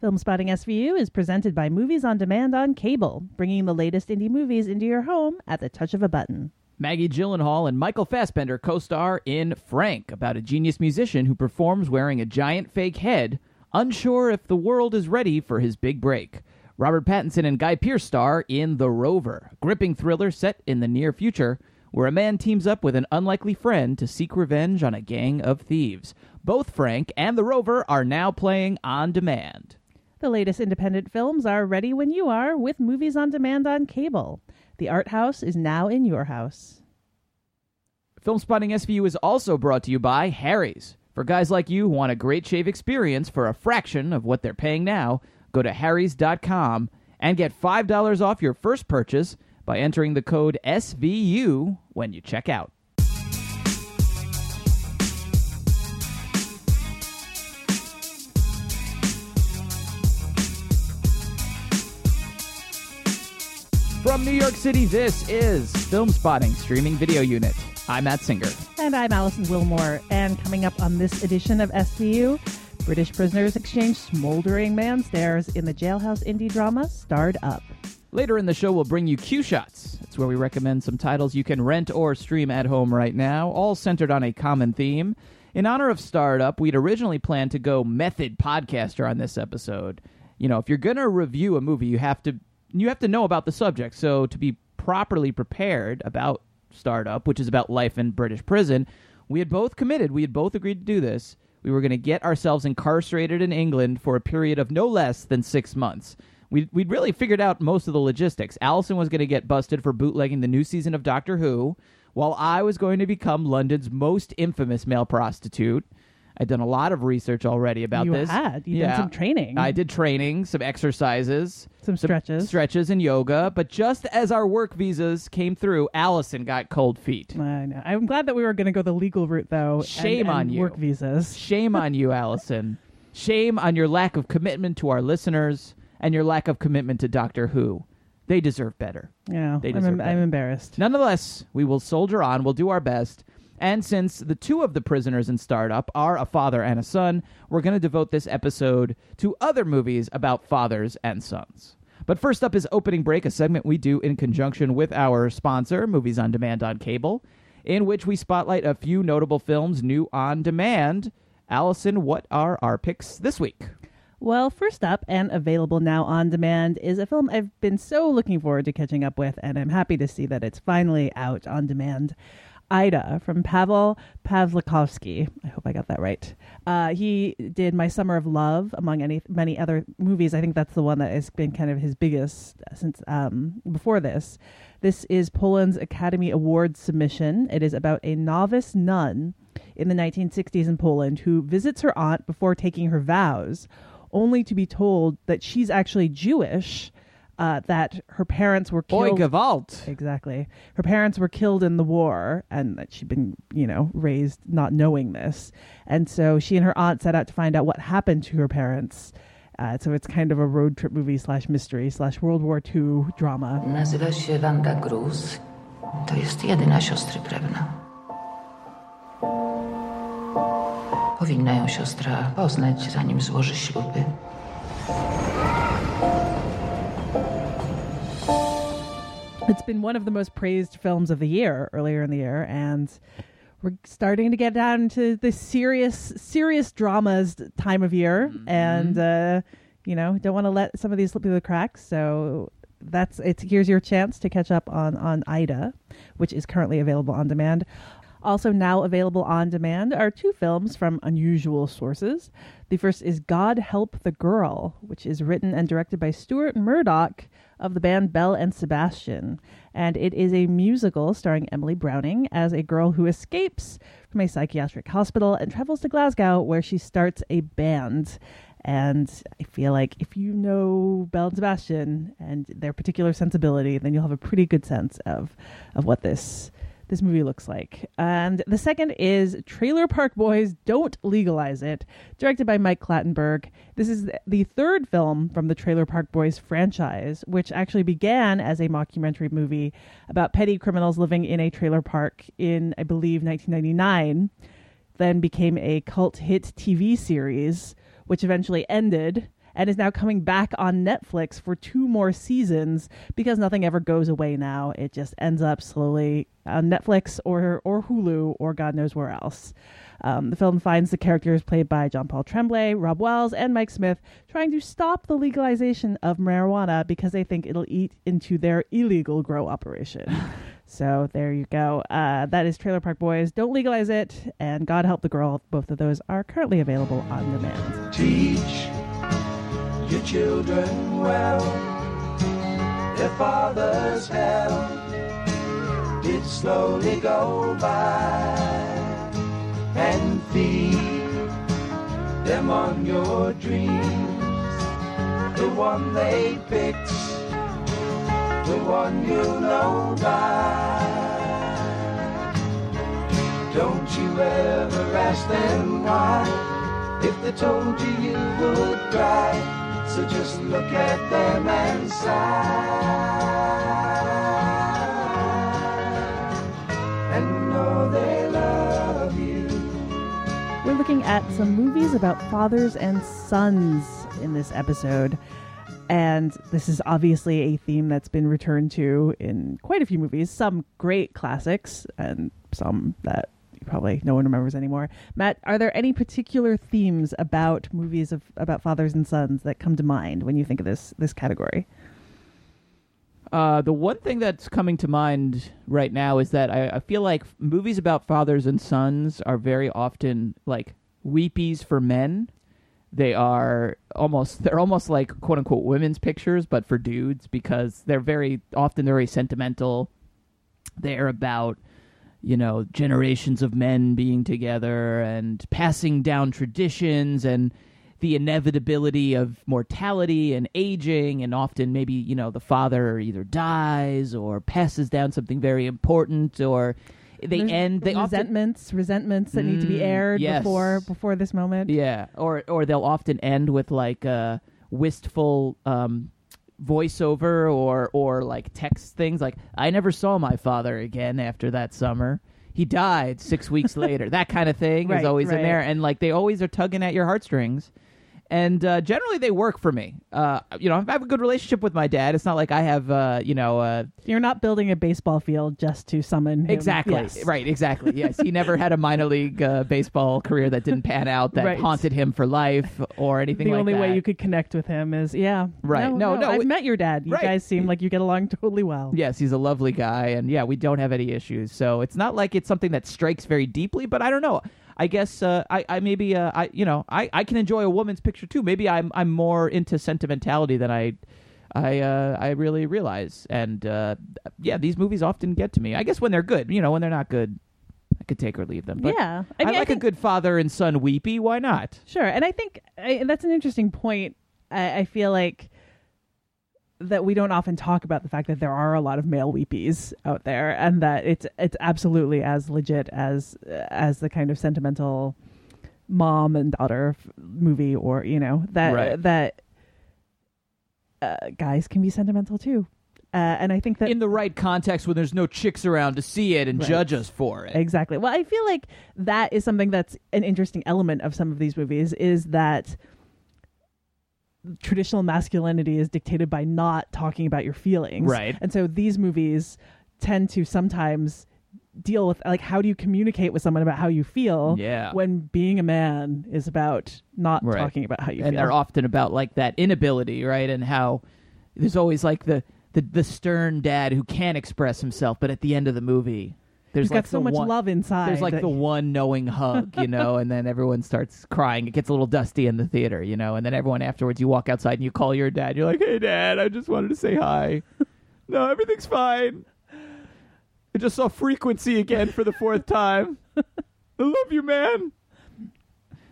Film Spotting SVU is presented by Movies on Demand on cable, bringing the latest indie movies into your home at the touch of a button. Maggie Gyllenhaal and Michael Fassbender co star in Frank, about a genius musician who performs wearing a giant fake head, unsure if the world is ready for his big break. Robert Pattinson and Guy Pearce star in The Rover, gripping thriller set in the near future, where a man teams up with an unlikely friend to seek revenge on a gang of thieves. Both Frank and The Rover are now playing on demand. The latest independent films are ready when you are with Movies on Demand on cable. The Art House is now in your house. Filmspotting SVU is also brought to you by Harry's. For guys like you who want a great shave experience for a fraction of what they're paying now, go to harrys.com and get $5 off your first purchase by entering the code SVU when you check out. From New York City, this is Filmspotting Streaming Video Unit. I'm Matt Singer. And I'm Alison Willmore. And coming up on this edition of SVU, British prisoners exchange smoldering man stares in the jailhouse indie drama Starred Up. Later in the show, we'll bring you Q Shots. It's where we recommend some titles you can rent or stream at home right now, all centered on a common theme. In honor of Starred Up, we'd originally planned to go method podcaster on this episode. You know, if you're going to review a movie, you have to you have to know about the subject. So to be properly prepared about Starred Up, which is about life in British prison, we had both committed, we had both agreed to do this. We were going to get ourselves incarcerated in England for a period of no less than six months. We'd, we'd really figured out most of the logistics. Alison was going to get busted for bootlegging the new season of Doctor Who, while I was going to become London's most infamous male prostitute. I'd done a lot of research already about you this. had. You did some training. I did training, some exercises, Some stretches. stretches, and yoga. But just as our work visas came through, Alison got cold feet. I know. I'm glad that we were going to go the legal route, though. Shame and on you. Work visas. Shame on you, Alison. Shame on your lack of commitment to our listeners and your lack of commitment to Doctor Who. They deserve better. Yeah, They I'm, better. I'm embarrassed. Nonetheless, we will soldier on. We'll do our best. And since the two of the prisoners in Starred Up are a father and a son, we're going to devote this episode to other movies about fathers and sons. But first up is Opening Break, a segment we do in conjunction with our sponsor, Movies on Demand on Cable, in which we spotlight a few notable films new on demand. Alison, what are our picks this week? Well, first up and available now on demand is a film I've been so looking forward to catching up with, and I'm happy to see that it's finally out on demand. Ida from Paweł Pawlikowski. I hope I got that right. Uh, he did My Summer of Love, among any many other movies. I think that's the one that has been kind of his biggest since um, before this. This is Poland's Academy Award submission. It is about a novice nun in the 1960s in Poland who visits her aunt before taking her vows, only to be told that she's actually Jewish, uh, that her parents were Boy, killed. Gewalt. Exactly. Her parents were killed in the war and that she'd been, you know, raised not knowing this. And so she and her aunt set out to find out what happened to her parents. Uh, so it's kind of a road trip movie slash mystery slash World War II drama. Nazywa się Wanda Gruz. To jest jedyna siostry krewna. Powinna ją siostra poznać, zanim złoży śluby. It's been one of the most praised films of the year earlier in the year, and we're starting to get down to the serious, serious dramas time of year, and uh, you know, don't want to let some of these slip through the cracks. So that's it's here's your chance to catch up on on Ida, which is currently available on demand. Also now available on demand are two films from unusual sources. The first is God Help the Girl, which is written and directed by Stuart Murdoch of the band Belle and Sebastian. And it is a musical starring Emily Browning as a girl who escapes from a psychiatric hospital and travels to Glasgow where she starts a band. And I feel like if you know Belle and Sebastian and their particular sensibility, then you'll have a pretty good sense of of what this this movie looks like. And the second is Trailer Park Boys Don't Legalize It, directed by Mike Clattenburg. This is the third film from the Trailer Park Boys franchise, which actually began as a mockumentary movie about petty criminals living in a trailer park in, I believe, 1999, then became a cult hit TV series, which eventually ended. And is now coming back on Netflix for two more seasons because nothing ever goes away now. It just ends up slowly on Netflix or or Hulu or God knows where else. Um, the film finds the characters played by John Paul Tremblay, Robb Wells, and Mike Smith trying to stop the legalization of marijuana because they think it'll eat into their illegal grow operation. so there you go. Uh, that is Trailer Park Boys. Don't legalize it, and God help the girl. Both of those are currently available on demand. Teach your children well. Their father's hell did slowly go by. And feed them on your dreams. The one they picked, the one you'll know by. Don't you ever ask them why. If they told you, you would cry. Just look at them and sigh. And know they love you. We're looking at some movies about fathers and sons in this episode. And this is obviously a theme that's been returned to in quite a few movies, some great classics and some that probably no one remembers anymore. Matt, are there any particular themes about movies of about fathers and sons that come to mind when you think of this this category? Uh, the one thing that's coming to mind right now is that I, I feel like movies about fathers and sons are very often like weepies for men. They are almost they're almost like quote unquote women's pictures, but for dudes because they're very often they're very sentimental. They're about you know generations of men being together and passing down traditions and the inevitability of mortality and aging and often maybe you know the father either dies or passes down something very important or they There's end they often resentments, resentments that need to be Mm, aired yes. before before this moment. yeah or or they'll often end with like a wistful um voiceover or or like text things. Like i never saw my father again after that summer. He died six weeks later. That kind of thing Right, is always right. in there. And like they always are tugging at your heartstrings and uh, generally they work for me uh, you know i have a good relationship with my dad it's not like i have uh, you know uh, You're not building a baseball field just to summon him. Exactly. Yes. Right. Exactly. Yes. He never had a minor league uh, baseball career that didn't pan out, that Right. haunted him for life, or anything the like only that. way you could connect with him is yeah Right. no No, no, i've it- met your dad you Right. guys seem like you get along totally well Yes, he's a lovely guy, and yeah, we don't have any issues. So it's not like it's something that strikes very deeply. But I don't know. I guess uh, I, I maybe uh, I you know I, I can enjoy a woman's picture too. Maybe I'm I'm more into sentimentality than I I uh, I really realize. And uh, yeah, these movies often get to me. I guess when they're good, you know, when they're not good, I could take or leave them. But yeah I, mean, like think, a good father and son weepy. Why not? sure and i think I, that's an interesting point I, I feel like that we don't often talk about the fact that there are a lot of male weepies out there and that it's it's absolutely as legit as as the kind of sentimental mom and daughter f- movie or you know that Right. that uh, guys can be sentimental too uh, and i think that in the right context when there's no chicks around to see it and Right. judge us for it. Exactly. Well, I feel like that is something that's an interesting element of some of these movies is that traditional masculinity is dictated by not talking about your feelings. Right. And so these movies tend to sometimes deal with like how do you communicate with someone about how you feel Yeah. when being a man is about not Right. talking about how you and feel. they're often about like that inability, right? And how there's always like the the, the stern dad who can't express himself, but at the end of the movie, there's He's like got so much one, love inside. There's like the one knowing hug, you know, and then everyone starts crying. It gets a little dusty in the theater, you know, and then everyone afterwards, you walk outside and you call your dad. You're like, "Hey, dad, I just wanted to say hi. no, everything's fine. I just saw Frequency again for the fourth time. I love you, man."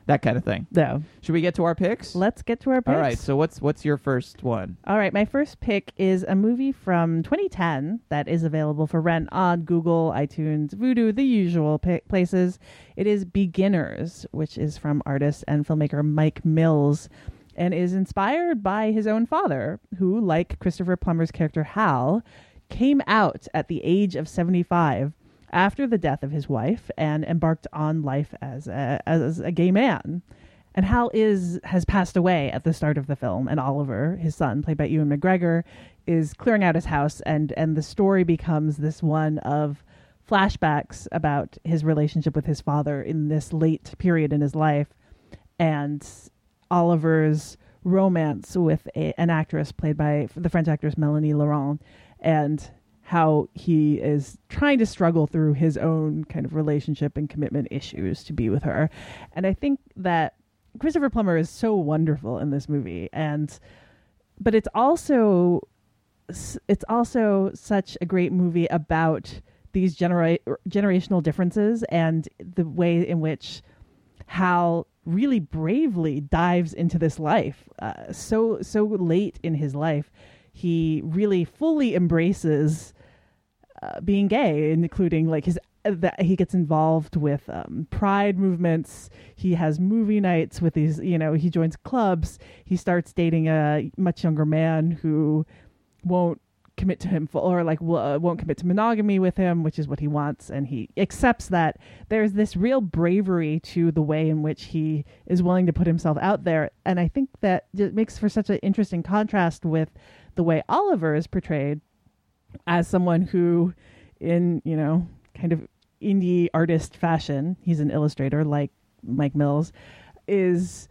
That kind of thing. no. Should we get to our picks? Let's get to our picks. All right. So what's what's your first one? All right, my first pick is a movie from 2010 that is available for rent on Google, iTunes, Vudu, the usual pi places. It is Beginners, which is from artist and filmmaker Mike Mills and is inspired by his own father, who, like Christopher Plummer's character Hal, came out at the age of 75 after the death of his wife and embarked on life as a, as a gay man. and Hal is has passed away at the start of the film, and Oliver, his son, played by Ewan McGregor, is clearing out his house, and and the story becomes this one of flashbacks about his relationship with his father in this late period in his life, and Oliver's romance with a, an actress played by the French actress Melanie Laurent, and how he is trying to struggle through his own kind of relationship and commitment issues to be with her. And I think that Christopher Plummer is so wonderful in this movie and but it's also it's also such a great movie about these genera- generational differences and the way in which Hal really bravely dives into this life uh, so so late in his life he really fully embraces uh, being gay, including like his uh, that he gets involved with um, pride movements. He has movie nights with these, you know, he joins clubs. He starts dating a much younger man who won't commit to him full, or like uh, won't commit to monogamy with him, which is what he wants, and he accepts that. There's this real bravery to the way in which he is willing to put himself out there, and I think that it makes for such an interesting contrast with the way Oliver is portrayed as someone who, in you know, kind of indie artist fashion, he's an illustrator like Mike Mills, is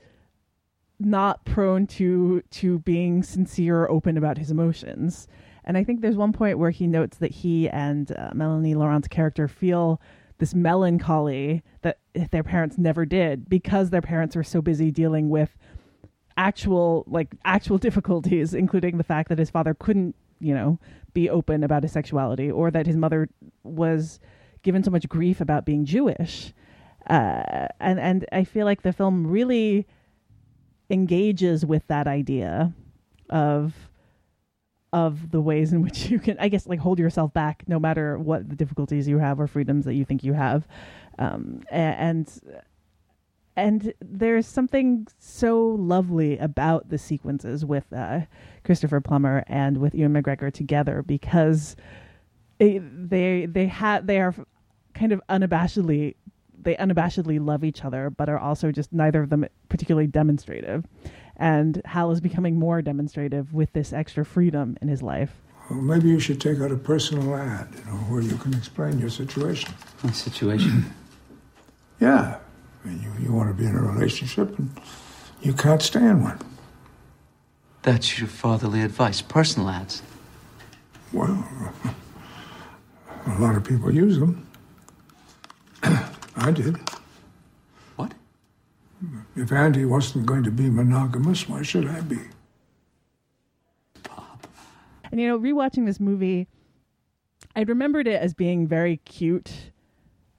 not prone to to being sincere or open about his emotions. And I think there's one point where he notes that he and uh, Melanie Laurent's character feel this melancholy that their parents never did because their parents were so busy dealing with actual like actual difficulties including the fact that his father couldn't you know be open about his sexuality or that his mother was given so much grief about being Jewish. Uh, and and I feel like the film really engages with that idea of of the ways in which you can I guess like hold yourself back no matter what the difficulties you have or freedoms that you think you have. Um, and and there's something so lovely about the sequences with uh, Christopher Plummer and with Ewan McGregor together because they they they have they are kind of unabashedly they unabashedly love each other, but are also just neither of them particularly demonstrative. And Hal is becoming more demonstrative with this extra freedom in his life. Well, maybe you should take out a personal ad, you know, where you can explain your situation. My situation? yeah. I mean, you, you want to be in a relationship and you can't stand one. That's your fatherly advice. Personal ads. Well, a lot of people use them. I did. What? If Andy wasn't going to be monogamous, why should I be? And you know, rewatching this movie, I remembered it as being very cute,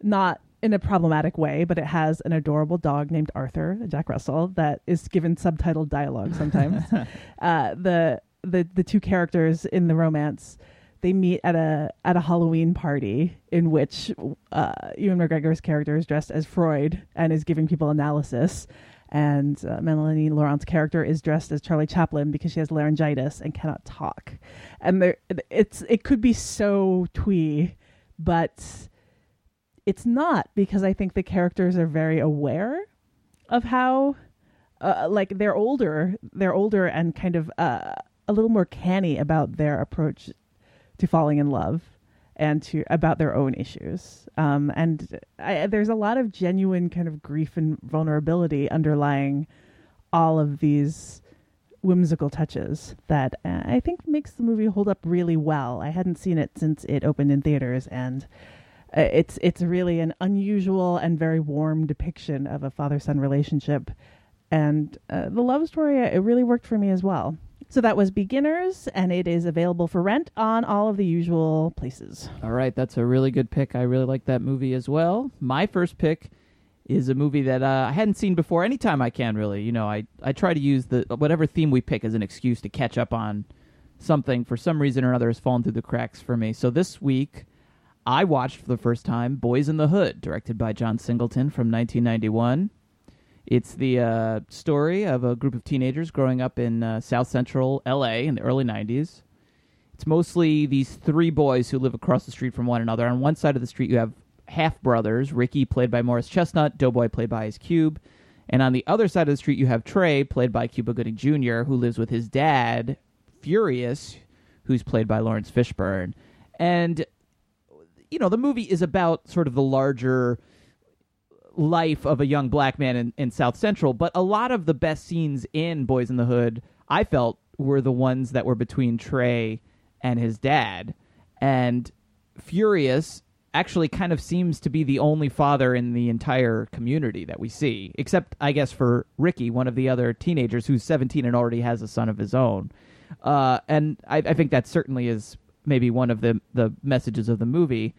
not in a problematic way, but it has an adorable dog named Arthur, Jack Russell, that is given subtitled dialogue sometimes. uh, the the the two characters in the romance they meet at a at a Halloween party in which uh, Ewan McGregor's character is dressed as Freud and is giving people analysis, and uh, Melanie Laurent's character is dressed as Charlie Chaplin because she has laryngitis and cannot talk, and there it's it could be so twee, but it's not because I think the characters are very aware of how uh, like they're older, they're older and kind of uh, a little more canny about their approach to falling in love and to about their own issues. Um, and I, there's a lot of genuine kind of grief and vulnerability underlying all of these whimsical touches that uh, I think makes the movie hold up really well. I hadn't seen it since it opened in theaters and uh, it's it's really an unusual and very warm depiction of a father son relationship, and uh, the love story it really worked for me as well. So that was Beginners, and it is available for rent on all of the usual places. All right, that's a really good pick. I really like that movie as well. My first pick is a movie that uh, I hadn't seen before. Anytime I can, really, you know, I I try to use the whatever theme we pick as an excuse to catch up on something. For some reason or another, has fallen through the cracks for me. So this week. I watched for the first time Boyz n the Hood, directed by John Singleton from 1991. It's the uh, story of a group of teenagers growing up in uh, South Central LA in the early 90s. It's mostly these three boys who live across the street from one another. On one side of the street, you have half brothers Ricky, played by Morris Chestnut, Doughboy, played by Ice Cube, And on the other side of the street, you have Trey, played by Cuba Gooding Jr., who lives with his dad, Furious, who's played by Laurence Fishburne. And, you know, the movie is about sort of the larger life of a young black man in, in South Central, but a lot of the best scenes in Boyz n the Hood, I felt, were the ones that were between Trey and his dad. And Furious actually kind of seems to be the only father in the entire community that we see, except, I guess, for Ricky, one of the other teenagers who's 17 and already has a son of his own. Uh, and I, I think that certainly is maybe one of the, the messages of the movie,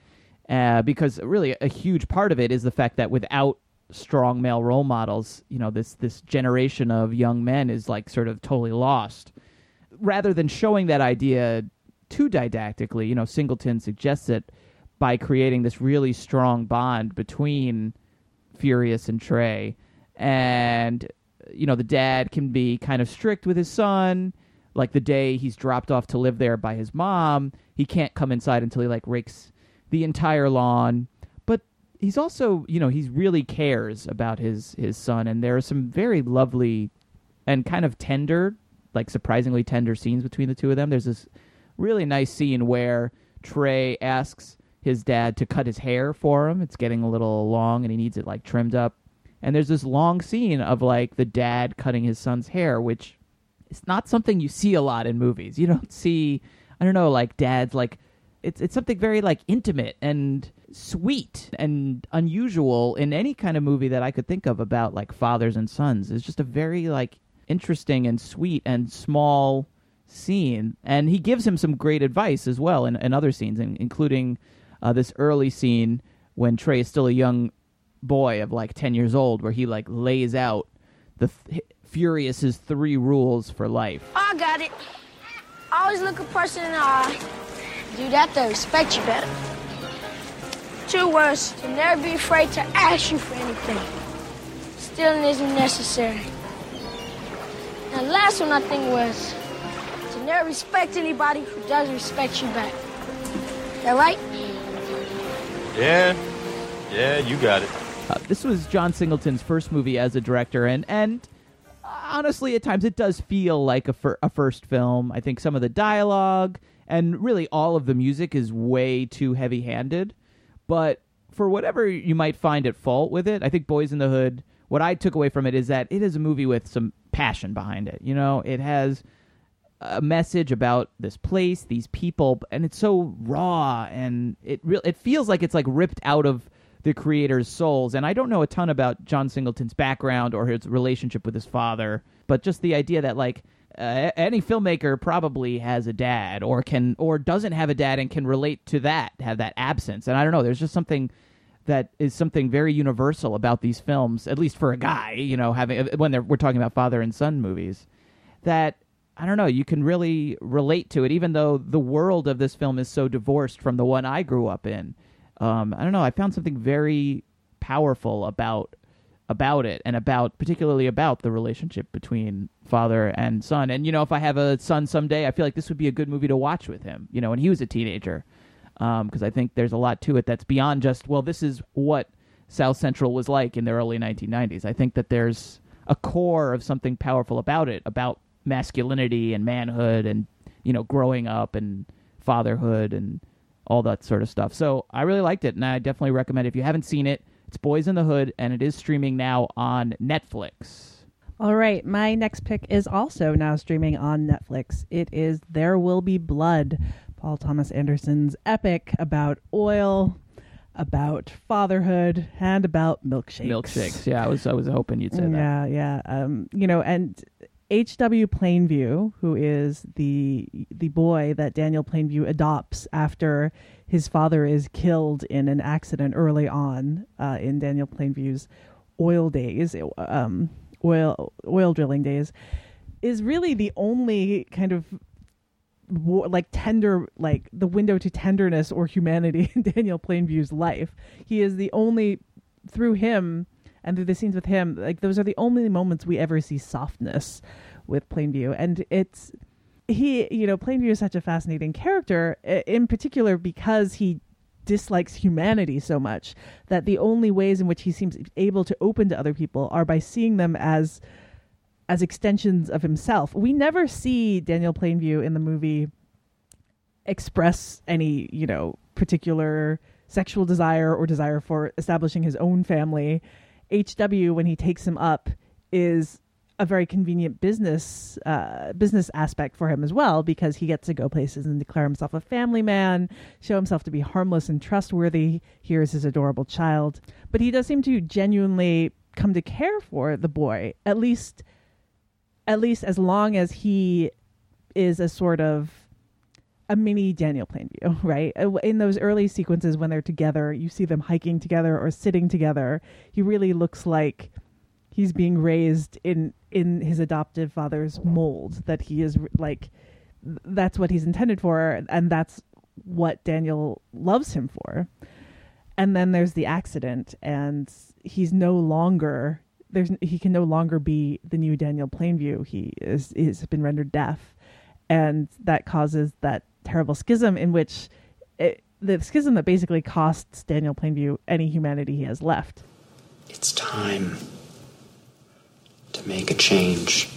uh, because really a huge part of it is the fact that without strong male role models, you know, this, this generation of young men is like sort of totally lost. Rather than showing that idea too didactically, you know, Singleton suggests it by creating this really strong bond between Furious and Trey. And, you know, the dad can be kind of strict with his son. Like the day he's dropped off to live there by his mom, he can't come inside until he like rakes the entire lawn. But he's also, you know, he really cares about his his son, and there are some very lovely and kind of tender, like surprisingly tender scenes between the two of them. There's this really nice scene where Trey asks his dad to cut his hair for him. It's getting a little long and he needs it like trimmed up. And there's this long scene of like the dad cutting his son's hair, which is not something you see a lot in movies. You don't see I don't know, like dads like it's it's something very like intimate and sweet and unusual in any kind of movie that I could think of about like fathers and sons. It's just a very like interesting and sweet and small scene. And he gives him some great advice as well in, in other scenes, in, including uh, this early scene when Trey is still a young boy of like 10 years old, where he like lays out the th- Furious's three rules for life. I got it. Always look a person in the eye. Do that, they'll respect you better. Two words, to never be afraid to ask you for anything. Stealing isn't necessary. And the last one I think was to never respect anybody who doesn't respect you back. That right? Yeah, yeah, you got it. Uh, this was John Singleton's first movie as a director, and and honestly, at times it does feel like a, fir- a first film. I think some of the dialogue and really all of the music is way too heavy-handed, but for whatever you might find at fault with it, I think Boyz n the Hood. What I took away from it is that it is a movie with some passion behind it. You know, it has a message about this place, these people, and it's so raw and it real it feels like it's like ripped out of the creator's souls. And I don't know a ton about John Singleton's background or his relationship with his father, but just the idea that like uh, any filmmaker probably has a dad or can or doesn't have a dad and can relate to that, have that absence. And I don't know, there's just something that is something very universal about these films, at least for a guy, you know, having when they're, we're talking about father and son movies, that I don't know, you can really relate to it, even though the world of this film is so divorced from the one I grew up in. Um, I don't know, I found something very powerful about about it and about particularly about the relationship between father and son. And you know, if I have a son someday, I feel like this would be a good movie to watch with him. You know, when he was a teenager, because I think there's a lot to it that's beyond just well, this is what South Central was like in the early 1990s. I think that there's a core of something powerful about it, about masculinity and manhood, and you know, growing up and fatherhood and all that sort of stuff. So I really liked it, and I definitely recommend it. If you haven't seen it, it's Boyz n the Hood, and it is streaming now on Netflix. All right, my next pick is also now streaming on Netflix. It is There Will Be Blood, Paul Thomas Anderson's epic about oil, about fatherhood, and about milkshakes. Milkshakes. Yeah, I was I was hoping you'd say that. Yeah, yeah. Um, you know, and H.W. Plainview, who is the the boy that Daniel Plainview adopts after his father is killed in an accident early on uh, in Daniel Plainview's oil days, um, oil oil drilling days, is really the only kind of wo- like tender like the window to tenderness or humanity in Daniel Plainview's life. He is the only through him and through the scenes with him, like those are the only moments we ever see softness with Plainview, and it's he, you know, Plainview is such a fascinating character, in particular because he dislikes humanity so much that the only ways in which he seems able to open to other people are by seeing them as as extensions of himself. We never see Daniel Plainview in the movie express any, you know, particular sexual desire or desire for establishing his own family. HW, when he takes him up, is a very convenient business uh, business aspect for him as well because he gets to go places and declare himself a family man, show himself to be harmless and trustworthy. Here's his adorable child, but he does seem to genuinely come to care for the boy at least at least as long as he is a sort of a mini Daniel Plainview, right? Uh, In those early sequences when they're together, you see them hiking together or sitting together. He really looks like he's being raised in in his adoptive father's mold. That he is like that's what he's intended for, and that's what Daniel loves him for. And then there's the accident, and he's no longer there's he can no longer be the new Daniel Plainview. He is has been rendered deaf, and that causes that terrible schism in which it, the schism that basically costs Daniel Plainview any humanity he has left. It's time to make a change.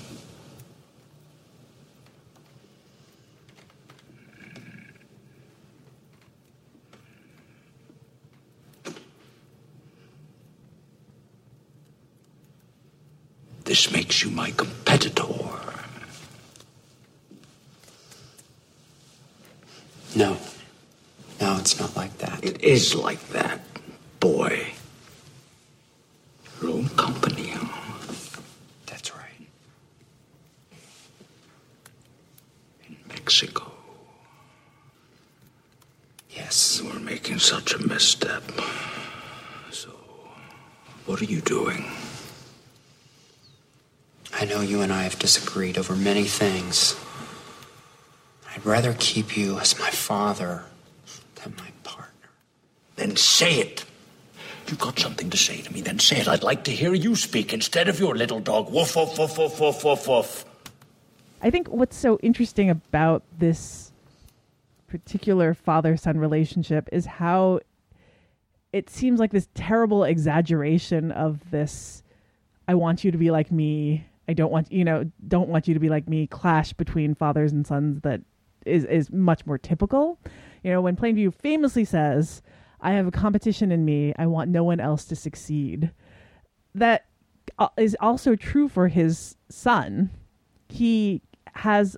This makes you my competitor. No. No, it's not like that. It is like that, boy. Your own company, huh? That's right. In Mexico. Yes. We're making such a misstep. So, what are you doing? I know you and I have disagreed over many things. I'd rather keep you as my father than my partner. Then say it. You've got something to say to me, then say it. I'd like to hear you speak instead of your little dog. Woof, woof, woof, woof, woof, woof, woof. I think what's so interesting about this particular father son relationship is how it seems like this terrible exaggeration of this I want you to be like me. I don't want you know, don't want you to be like me clash between fathers and sons that is is much more typical. You know, when Plainview famously says, I have a competition in me, I want no one else to succeed. That uh, also true for his son. He has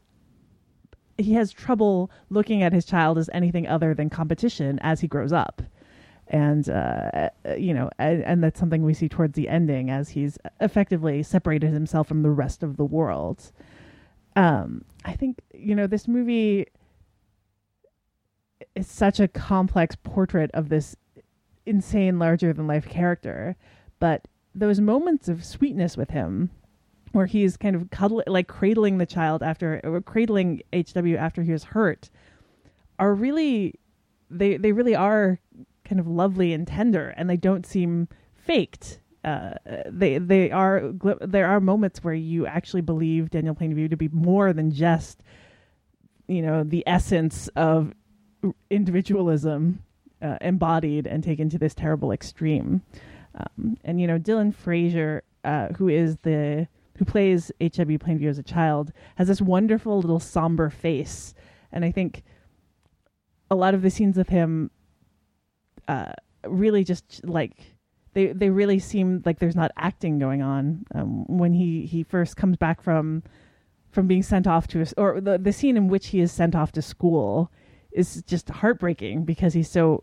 he has trouble looking at his child as anything other than competition as he grows up and uh, you know and, and that's something we see towards the ending as he's effectively separated himself from the rest of the world um, i think you know this movie is such a complex portrait of this insane larger than life character but those moments of sweetness with him where he's kind of cuddling, like cradling the child after, or cradling HW after he was hurt, are really, they they really are kind of lovely and tender, and they don't seem faked. Uh, they they are there are moments where you actually believe Daniel Plainview to be more than just, you know, the essence of individualism uh, embodied and taken to this terrible extreme. Um, and you know, Dillon Freasier, uh, who is the who plays H.W. Plainview as a child, has this wonderful little somber face. And I think a lot of the scenes with him uh, really just like they they really seem like there's not acting going on um, when he he first comes back from from being sent off to a, or the the scene in which he is sent off to school is just heartbreaking because he's so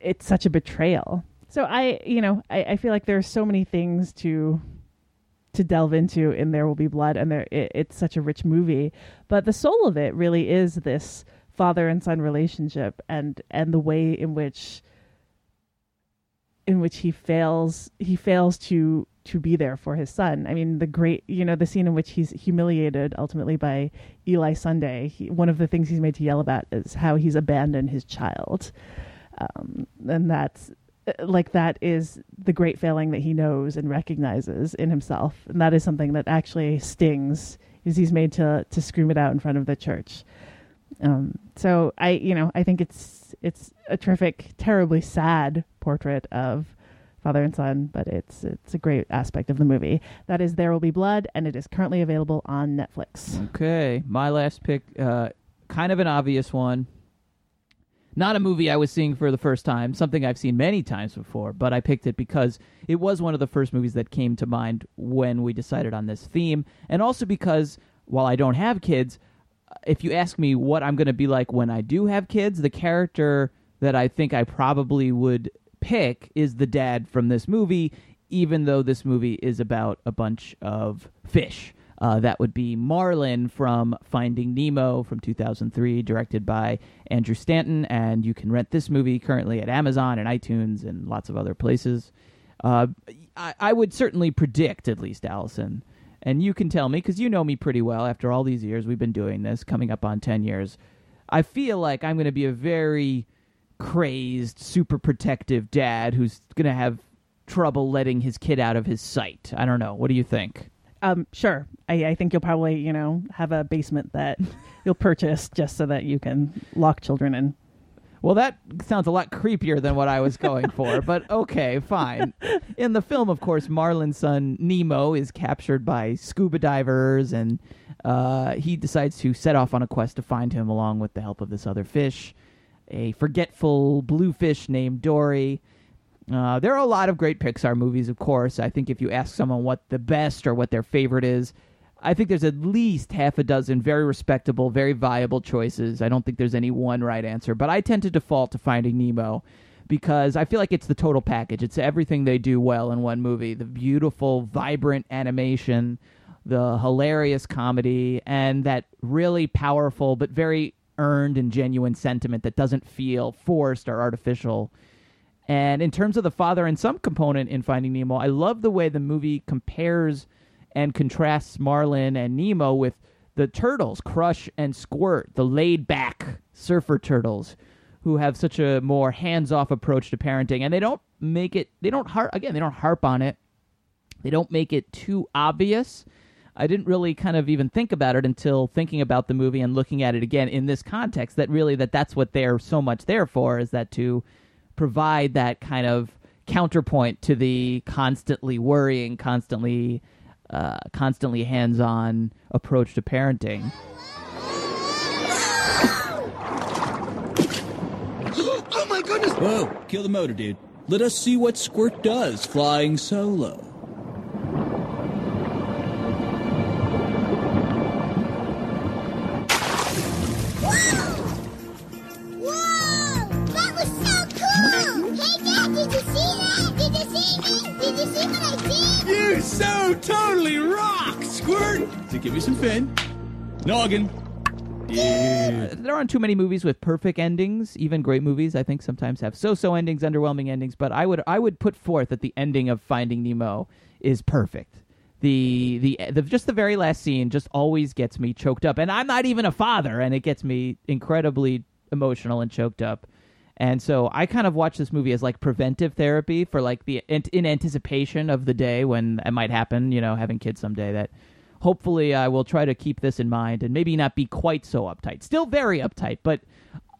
it's such a betrayal. So I you know I, I feel like there are so many things to to delve into in There Will Be Blood, and there it, it's such a rich movie. But the soul of it really is this father and son relationship, and and the way in which in which he fails he fails to to be there for his son. I mean, the great you know the scene in which he's humiliated ultimately by Eli Sunday. He, one of the things he's made to yell about is how he's abandoned his child, um, and that's like that is the great failing that he knows and recognizes in himself and that is something that actually stings is he's made to to scream it out in front of the church Um, so I, you know, I think it's it's a terrific, terribly sad portrait of father and son, but it's it's a great aspect of the movie. That is There Will Be Blood, and it is currently available on Netflix. Okay, my last pick, uh, kind of an obvious one. Not a movie I was seeing for the first time, something I've seen many times before, but I picked it because it was one of the first movies that came to mind when we decided on this theme, and also because while I don't have kids, if you ask me what I'm going to be like when I do have kids, the character that I think I probably would pick is the dad from this movie, even though this movie is about a bunch of fish. Uh, that would be Marlin from Finding Nemo from 2003, directed by Andrew Stanton. And you can rent this movie currently at Amazon and iTunes and lots of other places. Uh, I, I would certainly predict, at least, Alison, and you can tell me because you know me pretty well after all these years we've been doing this, coming up on 10 years. I feel like I'm going to be a very crazed, super protective dad who's going to have trouble letting his kid out of his sight. I don't know. What do you think? Um, sure. I, I think you'll probably, you know, have a basement that you'll purchase just so that you can lock children in. Well, that sounds a lot creepier than what I was going for, but okay, fine. In the film, of course, Marlin's son Nemo is captured by scuba divers, and uh, he decides to set off on a quest to find him along with the help of this other fish, a forgetful bluefish named Dory. Uh, there are a lot of great Pixar movies, of course. I think if you ask someone what the best or what their favorite is, I think there's at least half a dozen very respectable, very viable choices. I don't think there's any one right answer, but I tend to default to Finding Nemo because I feel like it's the total package. It's everything they do well in one movie the beautiful, vibrant animation, the hilarious comedy, and that really powerful but very earned and genuine sentiment that doesn't feel forced or artificial. And in terms of the father and son component in Finding Nemo, I love the way the movie compares and contrasts Marlin and Nemo with the turtles, Crush and Squirt, the laid back surfer turtles who have such a more hands off approach to parenting. And they don't make it, they don't harp, again, they don't harp on it. They don't make it too obvious. I didn't really kind of even think about it until thinking about the movie and looking at it again in this context that really that that's what they're so much there for is that to provide that kind of counterpoint to the constantly worrying, constantly uh, constantly hands-on approach to parenting. oh my goodness! Whoa, kill the motor, dude. Let us see what Squirt does flying solo. See me? Did you see what I did? You so totally rock, Squirt! So give me some fin. Noggin. Yeah. There aren't too many movies with perfect endings. Even great movies, I think, sometimes have so-so endings, underwhelming endings. But I would I would put forth that the ending of Finding Nemo is perfect. The, the the just the very last scene just always gets me choked up, and I'm not even a father, and it gets me incredibly emotional and choked up. And so I kind of watch this movie as like preventive therapy for like the in anticipation of the day when it might happen. You know, having kids someday. That hopefully I will try to keep this in mind and maybe not be quite so uptight. Still very uptight, but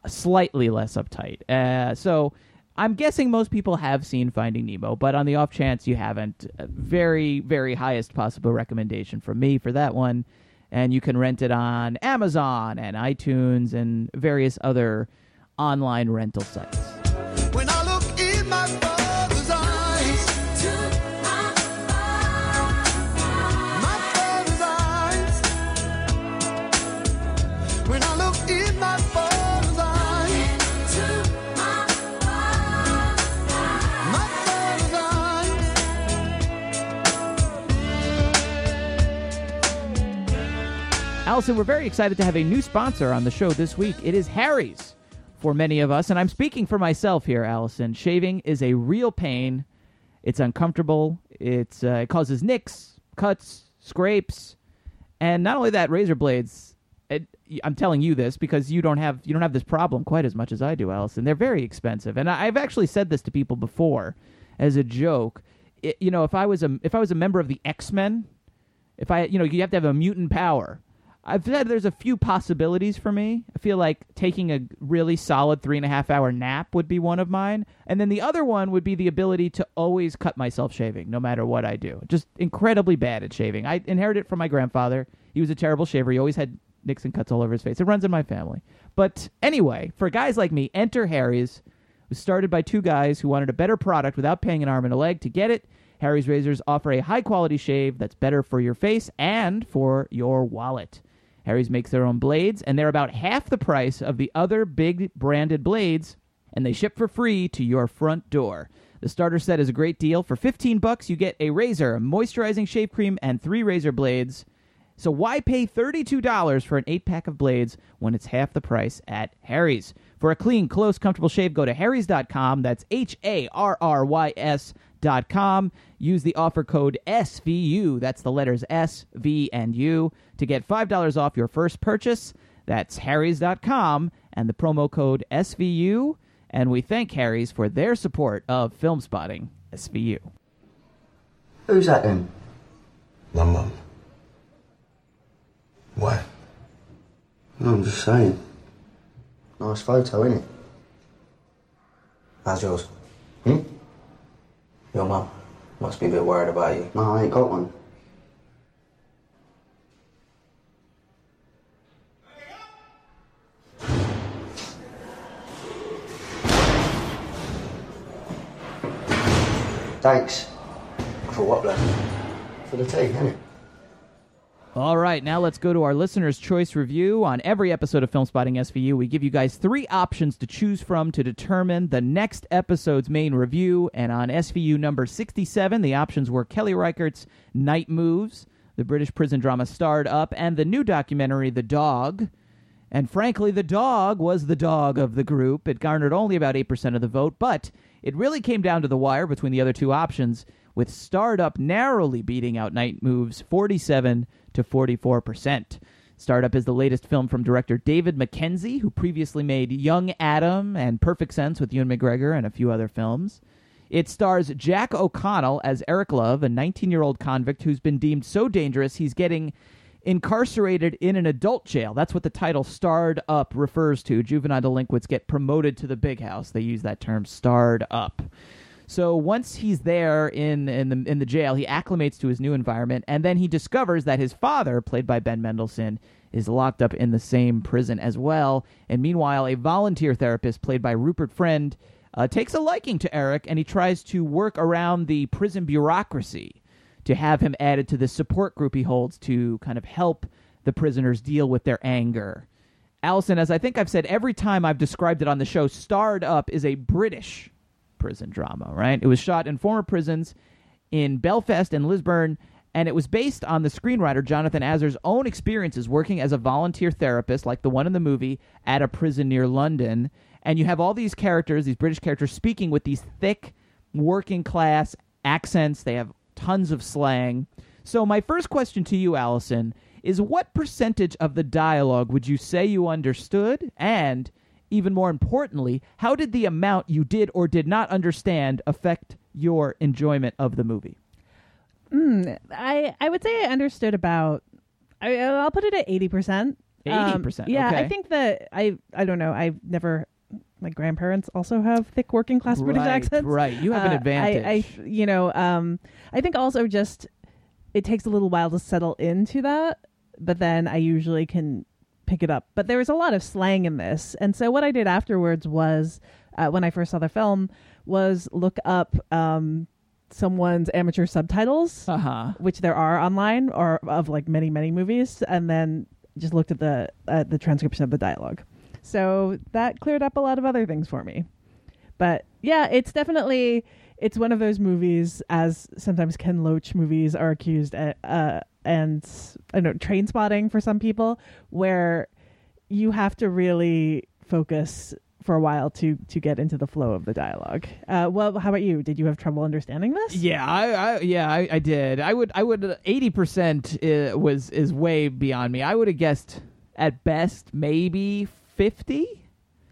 slightly less uptight. Uh, so I'm guessing most people have seen Finding Nemo, but on the off chance you haven't, uh, very, very highest possible recommendation from me for that one. And you can rent it on Amazon and iTunes and various other online rental sites. When I look in my father's eyes, my father's eyes. When I look in my father's eyes, my father's eyes. Alison, we're very excited to have a new sponsor on the show this week. It is Harry's for many of us, and I'm speaking for myself here, Alison. Shaving is a real pain. It's uncomfortable. It's uh, it causes nicks, cuts, scrapes, and not only that, razor blades. It, I'm telling you this because you don't have you don't have this problem quite as much as I do, Alison. They're very expensive, and I've actually said this to people before as a joke. It, you know, if I was a if I was a member of the X Men, if I you know you have to have a mutant power. I've said there's a few possibilities for me. I feel like taking a really solid three and a half hour nap would be one of mine. And then the other one would be the ability to always cut myself shaving, no matter what I do. Just incredibly bad at shaving. I inherited it from my grandfather. He was a terrible shaver. He always had Nixon cuts all over his face. It runs in my family. But anyway, for guys like me, enter Harry's. It was started by two guys who wanted a better product without paying an arm and a leg to get it. Harry's razors offer a high quality shave that's better for your face and for your wallet. Harry's makes their own blades, and they're about half the price of the other big branded blades, and they ship for free to your front door. The starter set is a great deal. For 15 bucks, you get a razor, a moisturizing shave cream, and three razor blades. So why pay $32 for an 8-pack of blades when it's half the price at Harry's? For a clean, close, comfortable shave, go to harrys.com. That's H A R R Y S dot com. Use the offer code SVU. That's the letters S, V, and U to get $5 off your first purchase. That's harrys.com and the promo code SVU. And we thank Harry's for their support of Filmspotting SVU. Who's that then? My mum. Why? No, I'm just saying. Nice photo, innit? How's yours? Hmm? Your mum must be a bit worried about you. No, I ain't got one. Thanks. For what, blood? For the tea, innit? All right, now let's go to our listener's choice review. On every episode of Filmspotting SVU, we give you guys three options to choose from to determine the next episode's main review. And on SVU number 67, the options were Kelly Reichardt's Night Moves, the British prison drama Starred Up, and the new documentary The Dog. And frankly, The Dog was the dog of the group. It garnered only about 8% of the vote, but it really came down to the wire between the other two options, with Starred Up narrowly beating out Night Moves 47 to 44%. Starred Up is the latest film from director David Mackenzie, who previously made Young Adam and Perfect Sense with Ewan McGregor and a few other films. It stars Jack O'Connell as Eric Love, a 19 year old convict who's been deemed so dangerous he's getting incarcerated in an adult jail. That's what the title Starred Up refers to. Juvenile delinquents get promoted to the big house. They use that term, Starred Up. So once he's there in in the in the jail, he acclimates to his new environment, and then he discovers that his father, played by Ben Mendelsohn, is locked up in the same prison as well. And meanwhile, a volunteer therapist, played by Rupert Friend, uh, takes a liking to Eric, and he tries to work around the prison bureaucracy to have him added to the support group he holds to kind of help the prisoners deal with their anger. Alison, as I think I've said every time I've described it on the show, Starred Up is a British prison drama, right? It was shot in former prisons in Belfast and Lisburn, and it was based on the screenwriter Jonathan Asser's own experiences working as a volunteer therapist, like the one in the movie, at a prison near London. And you have all these characters, these British characters, speaking with these thick, working class accents. They have tons of slang. So, my first question to you, Alison, is what percentage of the dialogue would you say you understood? And even more importantly, how did the amount you did or did not understand affect your enjoyment of the movie? Mm, I I would say I understood about. I, I'll put it at eighty percent. 80%, yeah, I think that I I don't know. I've never. My grandparents also have thick working class British Right, accents. right. You have an Uh, advantage. I, I you know um I think also just it takes a little while to settle into that, but then I usually can pick it up. But there was a lot of slang in this, and so what I did afterwards was uh, when I first saw the film was look up um someone's amateur subtitles, uh-huh. which there are online or of like many many movies, and then just looked at the at the transcription of the dialogue. So that cleared up a lot of other things for me. But yeah, it's definitely it's one of those movies as sometimes Ken Loach movies are accused at, uh, and I know Trainspotting for some people where you have to really focus for a while to to get into the flow of the dialogue. Uh, well, how about you? Did you have trouble understanding this? Yeah, I, I yeah, I, I did. I would, I would. Eighty percent was is way beyond me. I would have guessed at best maybe fifty.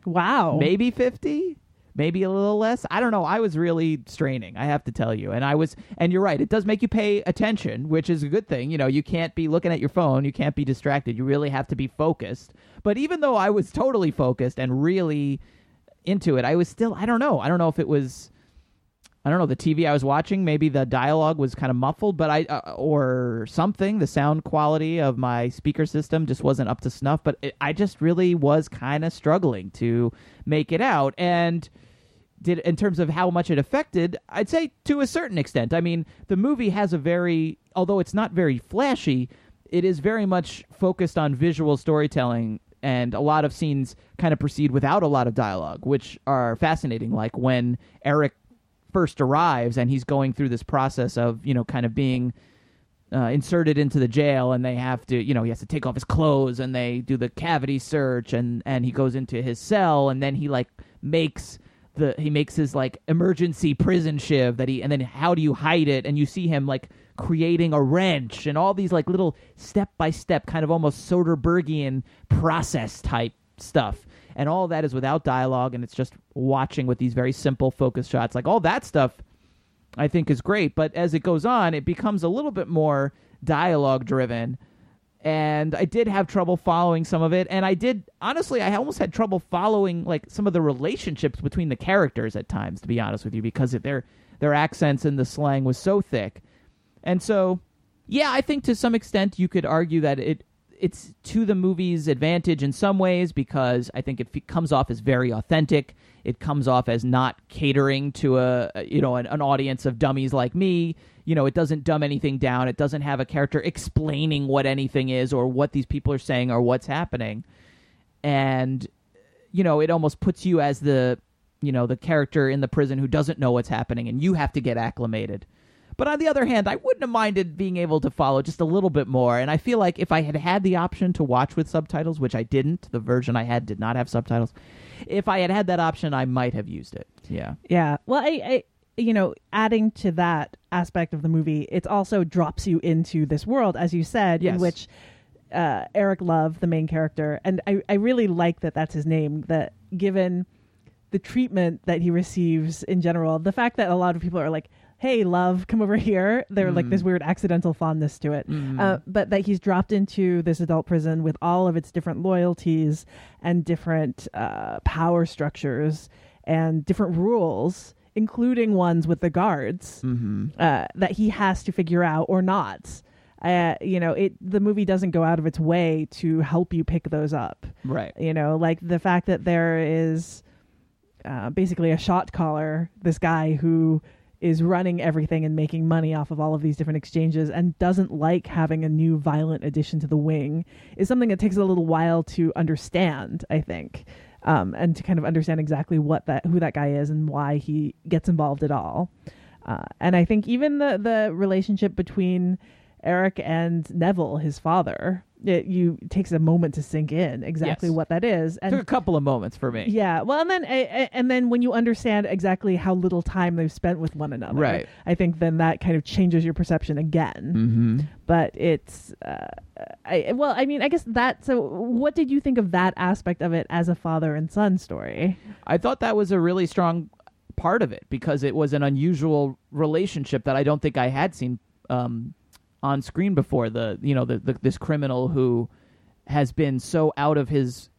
Wow, maybe fifty. Maybe a little less. I don't know. I was really straining, I have to tell you. And I was and you're right, it does make you pay attention, which is a good thing. You know, you can't be looking at your phone, you can't be distracted. You really have to be focused. But even though I was totally focused and really into it, I was still I don't know. I don't know if it was I don't know the TV I was watching. Maybe the dialogue was kind of muffled, but I uh, or something. The sound quality of my speaker system just wasn't up to snuff. But it, I just really was kind of struggling to make it out. And did in terms of how much it affected, I'd say to a certain extent. I mean, the movie has a very, although it's not very flashy, it is very much focused on visual storytelling. And a lot of scenes kind of proceed without a lot of dialogue, which are fascinating. Like when Eric first arrives and he's going through this process of you know kind of being uh, inserted into the jail and they have to you know he has to take off his clothes and they do the cavity search and and he goes into his cell and then he like makes the he makes his like emergency prison shiv that he and then how do you hide it? And you see him like creating a wrench and all these like little step by step kind of almost Soderberghian process type stuff and all that is without dialogue and it's just watching with these very simple focus shots. Like all that stuff i think is great. But as it goes on it becomes a little bit more dialogue driven. And i did have trouble following some of it. And i did honestly i almost had trouble following like some of the relationships between the characters at times to be honest with you because their their accents and the slang was so thick. And so yeah i think to some extent you could argue that it it's to the movie's advantage in some ways because I think it f- comes off as very authentic. It comes off as not catering to a you know an, an, audience of dummies like me. You know, it doesn't dumb anything down. It doesn't have a character explaining what anything is or what these people are saying or what's happening. And you know, it almost puts you as the you know the character in the prison who doesn't know what's happening, and you have to get acclimated. But on the other hand, I wouldn't have minded being able to follow just a little bit more. And I feel like if I had had the option to watch with subtitles, which I didn't, the version I had did not have subtitles. If I had had that option, I might have used it. Yeah. Yeah. Well, I, I you know, adding to that aspect of the movie, it also drops you into this world, as you said, yes. in which uh, Eric Love, the main character, and I, I really like that that's his name, that given the treatment that he receives in general, the fact that a lot of people are like, hey love come over here they're mm. like this weird accidental fondness to it mm. uh, but that he's dropped into this adult prison with all of its different loyalties and different uh, power structures and different rules including ones with the guards mm-hmm. uh, that he has to figure out or not uh, you know, it the movie doesn't go out of its way to help you pick those up. Right. You know, like the fact that there is uh, basically a shot caller, this guy who is running everything and making money off of all of these different exchanges and doesn't like having a new violent addition to the wing is something that takes a little while to understand, I think. Um, and to kind of understand exactly what that who that guy is and why he gets involved at all. Uh, and I think even the the relationship between Eric and Neville, his father, it you it takes a moment to sink in exactly Yes. what that is. And Took a couple of moments for me. yeah, well, and then and then when you understand exactly how little time they've spent with one another, Right. I think then that kind of changes your perception again. Mm-hmm. But it's, uh, I well, I mean, I guess that. So, what did you think of that aspect of it as a father and son story? I thought that was a really strong part of it because it was an unusual relationship that I don't think I had seen um, on screen before. The you know the, the this criminal who has been so out of his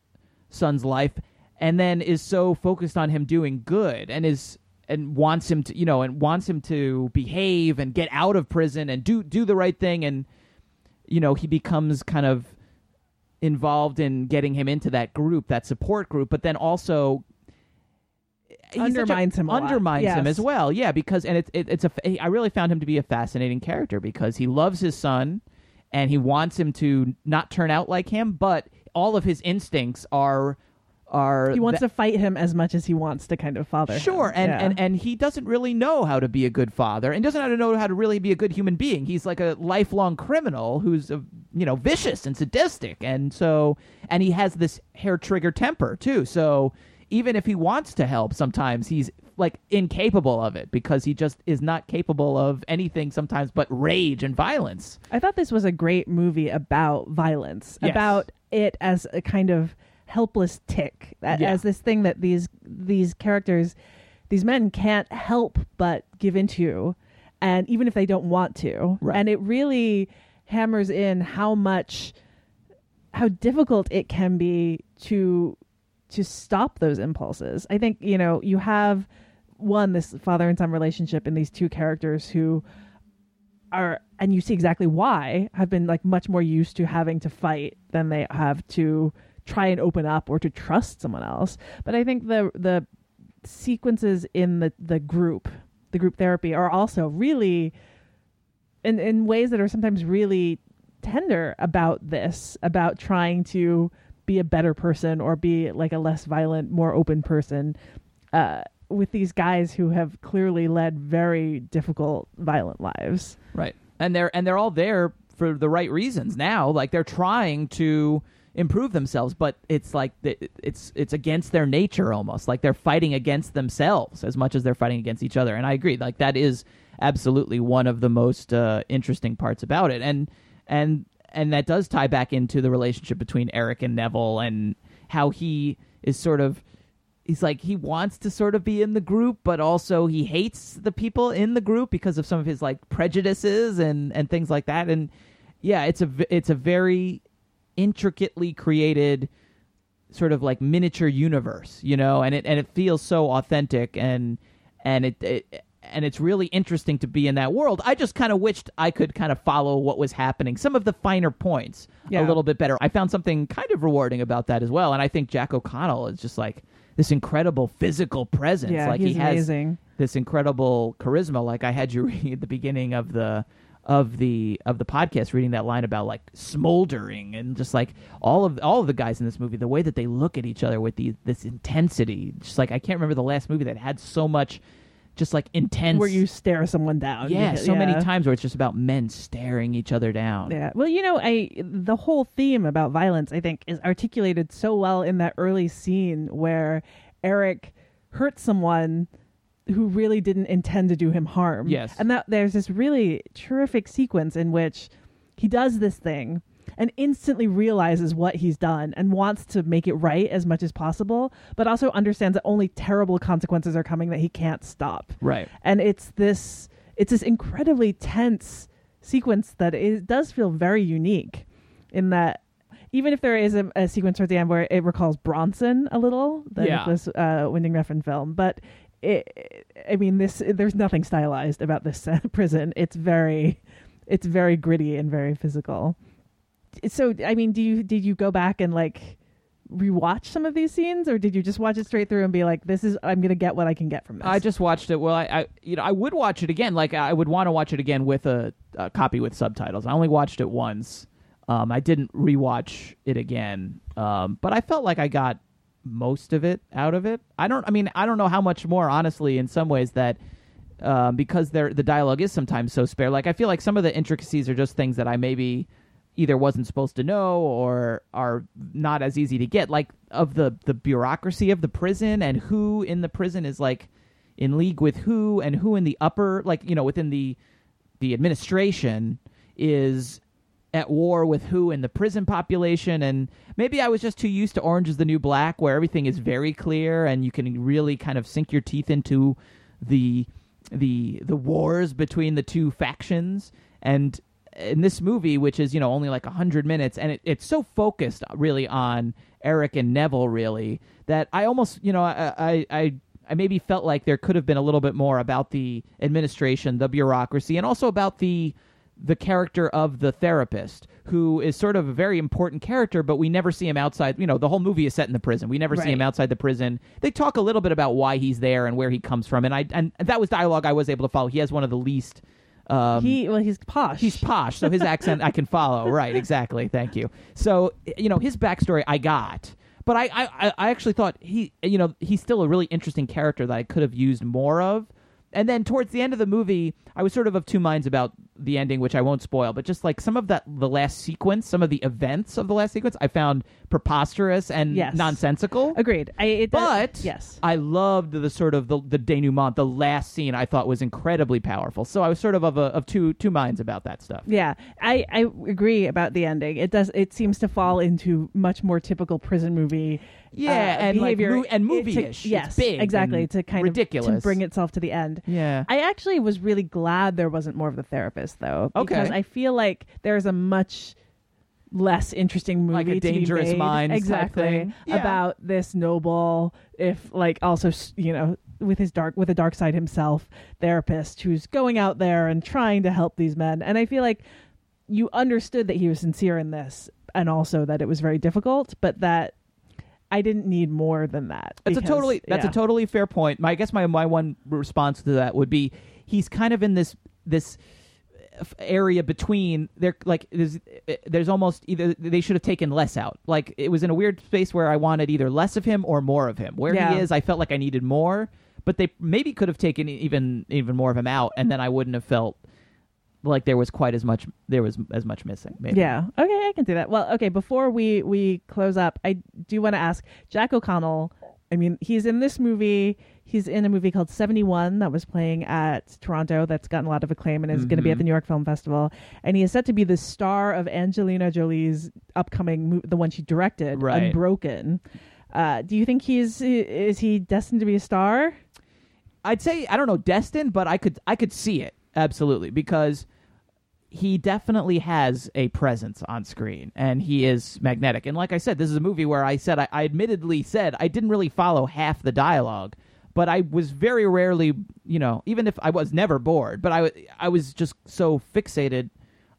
son's life and then is so focused on him doing good and is and wants him to you know and wants him to behave and get out of prison and do do the right thing and you know he becomes kind of involved in getting him into that group that support group but then also such a- Undermines him a undermines him as well yeah because and it's it, it's a i really found him to be a fascinating character because he loves his son and he wants him to not turn out like him but all of his instincts are are He wants tha- to fight him as much as he wants to kind of father. him. Sure, and, Yeah. and and he doesn't really know how to be a good father, and doesn't how to know how to really be a good human being. He's like a lifelong criminal who's uh, you know vicious and sadistic, and so and he has this hair trigger temper too. So even if he wants to help, sometimes he's like incapable of it because he just is not capable of anything sometimes but rage and violence. I thought this was a great movie about violence, Yes. about it as a kind of helpless tick Yeah. as this thing that these these characters these men can't help but give into and even if they don't want to and it really hammers in how much how difficult it can be to to stop those impulses. I think, you know, you have one this father and son relationship in these two characters who are and you see exactly why have been like much more used to having to fight than they have to try and open up or to trust someone else. But I think the the sequences in the the group, the group therapy are also really in in ways that are sometimes really tender about this, about trying to be a better person or be like a less violent, more open person. Uh, with these guys who have clearly led very difficult, violent lives. Right. And they're and they're all there for the right reasons now. Like they're trying to improve themselves, but it's like it's it's against their nature almost. Like they're fighting against themselves as much as they're fighting against each other. And I agree. Like that is absolutely one of the most uh, interesting parts about it. And and and that does tie back into the relationship between Eric and Neville and how he is sort of he's like he wants to sort of be in the group but also he hates the people in the group because of some of his like prejudices and and things like that. And yeah it's a it's a very intricately created sort of like miniature universe you know and it and it feels so authentic and and it, it and it's really interesting to be in that world. I just kind of wished I could kind of follow what was happening, some of the finer points Yeah. a little bit better. I found something kind of rewarding about that as well, and I think Jack O'Connell is just like this incredible physical presence. Yeah, like he's he has amazing. this incredible charisma. Like I had you read at the beginning of the of the of the podcast reading that line about like smoldering and just like all of all of the guys in this movie the way that they look at each other with the this intensity just like I can't remember the last movie that had so much just like intense Where you stare someone down. yeah, so many times where it's just about men staring each other down. Yeah. Well, you know, I the whole theme about violence, I think, is articulated so well in that early scene where Eric hurts someone who really didn't intend to do him harm. Yes. And that there's this really terrific sequence in which he does this thing and instantly realizes what he's done and wants to make it right as much as possible, but also understands that only terrible consequences are coming that he can't stop Right. and it's this it's this incredibly tense sequence that it does feel very unique in that even if there is a, a sequence towards the end where it recalls Bronson a little, the Yeah. Nicolas uh, Winding Refn film, but it, I mean, this there's nothing stylized about this prison. It's very, it's very gritty and very physical. So, I mean, do you did you go back and like rewatch some of these scenes, or did you just watch it straight through and be like, "This is I'm gonna get what I can get from this"? I just watched it. Well, I, I you know I would watch it again. Like I would want to watch it again with a, a copy with subtitles. I only watched it once. Um, I didn't rewatch it again. Um, but I felt like I got most of it out of it. I don't. I mean, I don't know how much more. Honestly, in some ways that. Um, because the dialogue is sometimes so spare. Like I feel like some of the intricacies are just things that I maybe either wasn't supposed to know or are not as easy to get. Like of the the bureaucracy of the prison and who in the prison is like in league with who and who in the upper like you know within the the administration is at war with who in the prison population. And maybe I was just too used to Orange is the New Black where everything is very clear and you can really kind of sink your teeth into the the the wars between the two factions. And in this movie which is you know only like 100 minutes and it, it's so focused really on Eric and Neville really that I almost you know I I, I I maybe felt like there could have been a little bit more about the administration, the bureaucracy, and also about the the character of the therapist, who is sort of a very important character, but we never see him outside. You know, the whole movie is set in the prison. We never see him outside the prison. They talk a little bit about why he's there and where he comes from, and I and that was dialogue I was able to follow. He has one of the least. Um, he well, he's posh. He's posh, so his accent I can follow. Right, exactly. Thank you. So you know his backstory I got, but I I, I actually thought he you know he's still a really interesting character that I could have used more of. And then towards the end of the movie, I was sort of of two minds about the ending, which I won't spoil, but just like some of that the last sequence, some of the events of the last sequence, I found preposterous and Yes. nonsensical. Agreed. I, it does- But yes, I loved the sort of the, the denouement, the last scene. I thought was incredibly powerful. So I was sort of of, a, of two two minds about that stuff. Yeah, I, I agree about the ending. It does. It seems to fall into much more typical prison movie. Yeah, uh, and, like, behavior mo- and to- movie-ish. It's Yes, big exactly. To kind ridiculous. of to bring itself to the end. Yeah. I actually was really glad there wasn't more of the therapist though, Okay. because I feel like there's a much less interesting movie Like a Dangerous type exactly thing. Yeah. about this noble, if like also you know with his dark with a dark side himself therapist who's going out there and trying to help these men, and I feel like you understood that he was sincere in this, and also that it was very difficult, but that I didn't need more than that. That's a totally that's yeah. a totally fair point. My I guess my my one response to that would be he's kind of in this this area between there like there's there's almost either they should have taken less out. Like it was in a weird space where I wanted either less of him or more of him. Where Yeah. he is, I felt like I needed more, but they maybe could have taken even even more of him out and then I wouldn't have felt like there was quite as much there was as much missing. Maybe. Yeah. Okay, I can do that. Well, okay, before we we close up, I do want to ask Jack O'Connell. I mean, he's in this movie. He's in a movie called 71 that was playing at Toronto that's gotten a lot of acclaim and is going to be at the New York Film Festival. And he is set to be the star of Angelina Jolie's upcoming mo- the one she directed, Right. Unbroken. Uh, do you think he's is he destined to be a star? I'd say I don't know destined, but I could I could see it absolutely because he definitely has a presence on screen and he is magnetic. And like I said, this is a movie where I said I, I admittedly said I didn't really follow half the dialogue, but I was very rarely, you know, even if I was never bored, but I I was just so fixated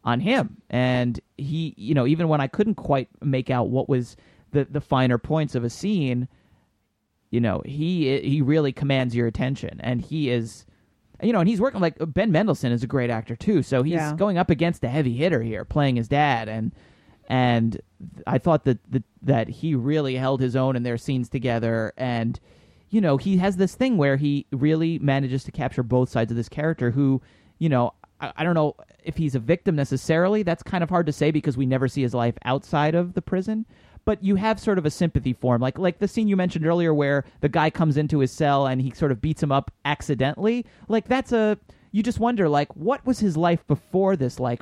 on him and he, you know, even when I couldn't quite make out what was the the finer points of a scene, you know he he really commands your attention and he is you know and he's working like ben mendelsohn is a great actor too. So he's Yeah. going up against a heavy hitter here playing his dad. And and i thought that that, that he really held his own in their scenes together. And you know he has this thing where he really manages to capture both sides of this character who you know I, I don't know if he's a victim necessarily. That's kind of hard to say because we never see his life outside of the prison but you have sort of a sympathy for him. Like like the scene you mentioned earlier where the guy comes into his cell and he sort of beats him up accidentally. Like that's a you just wonder like what was his life before this like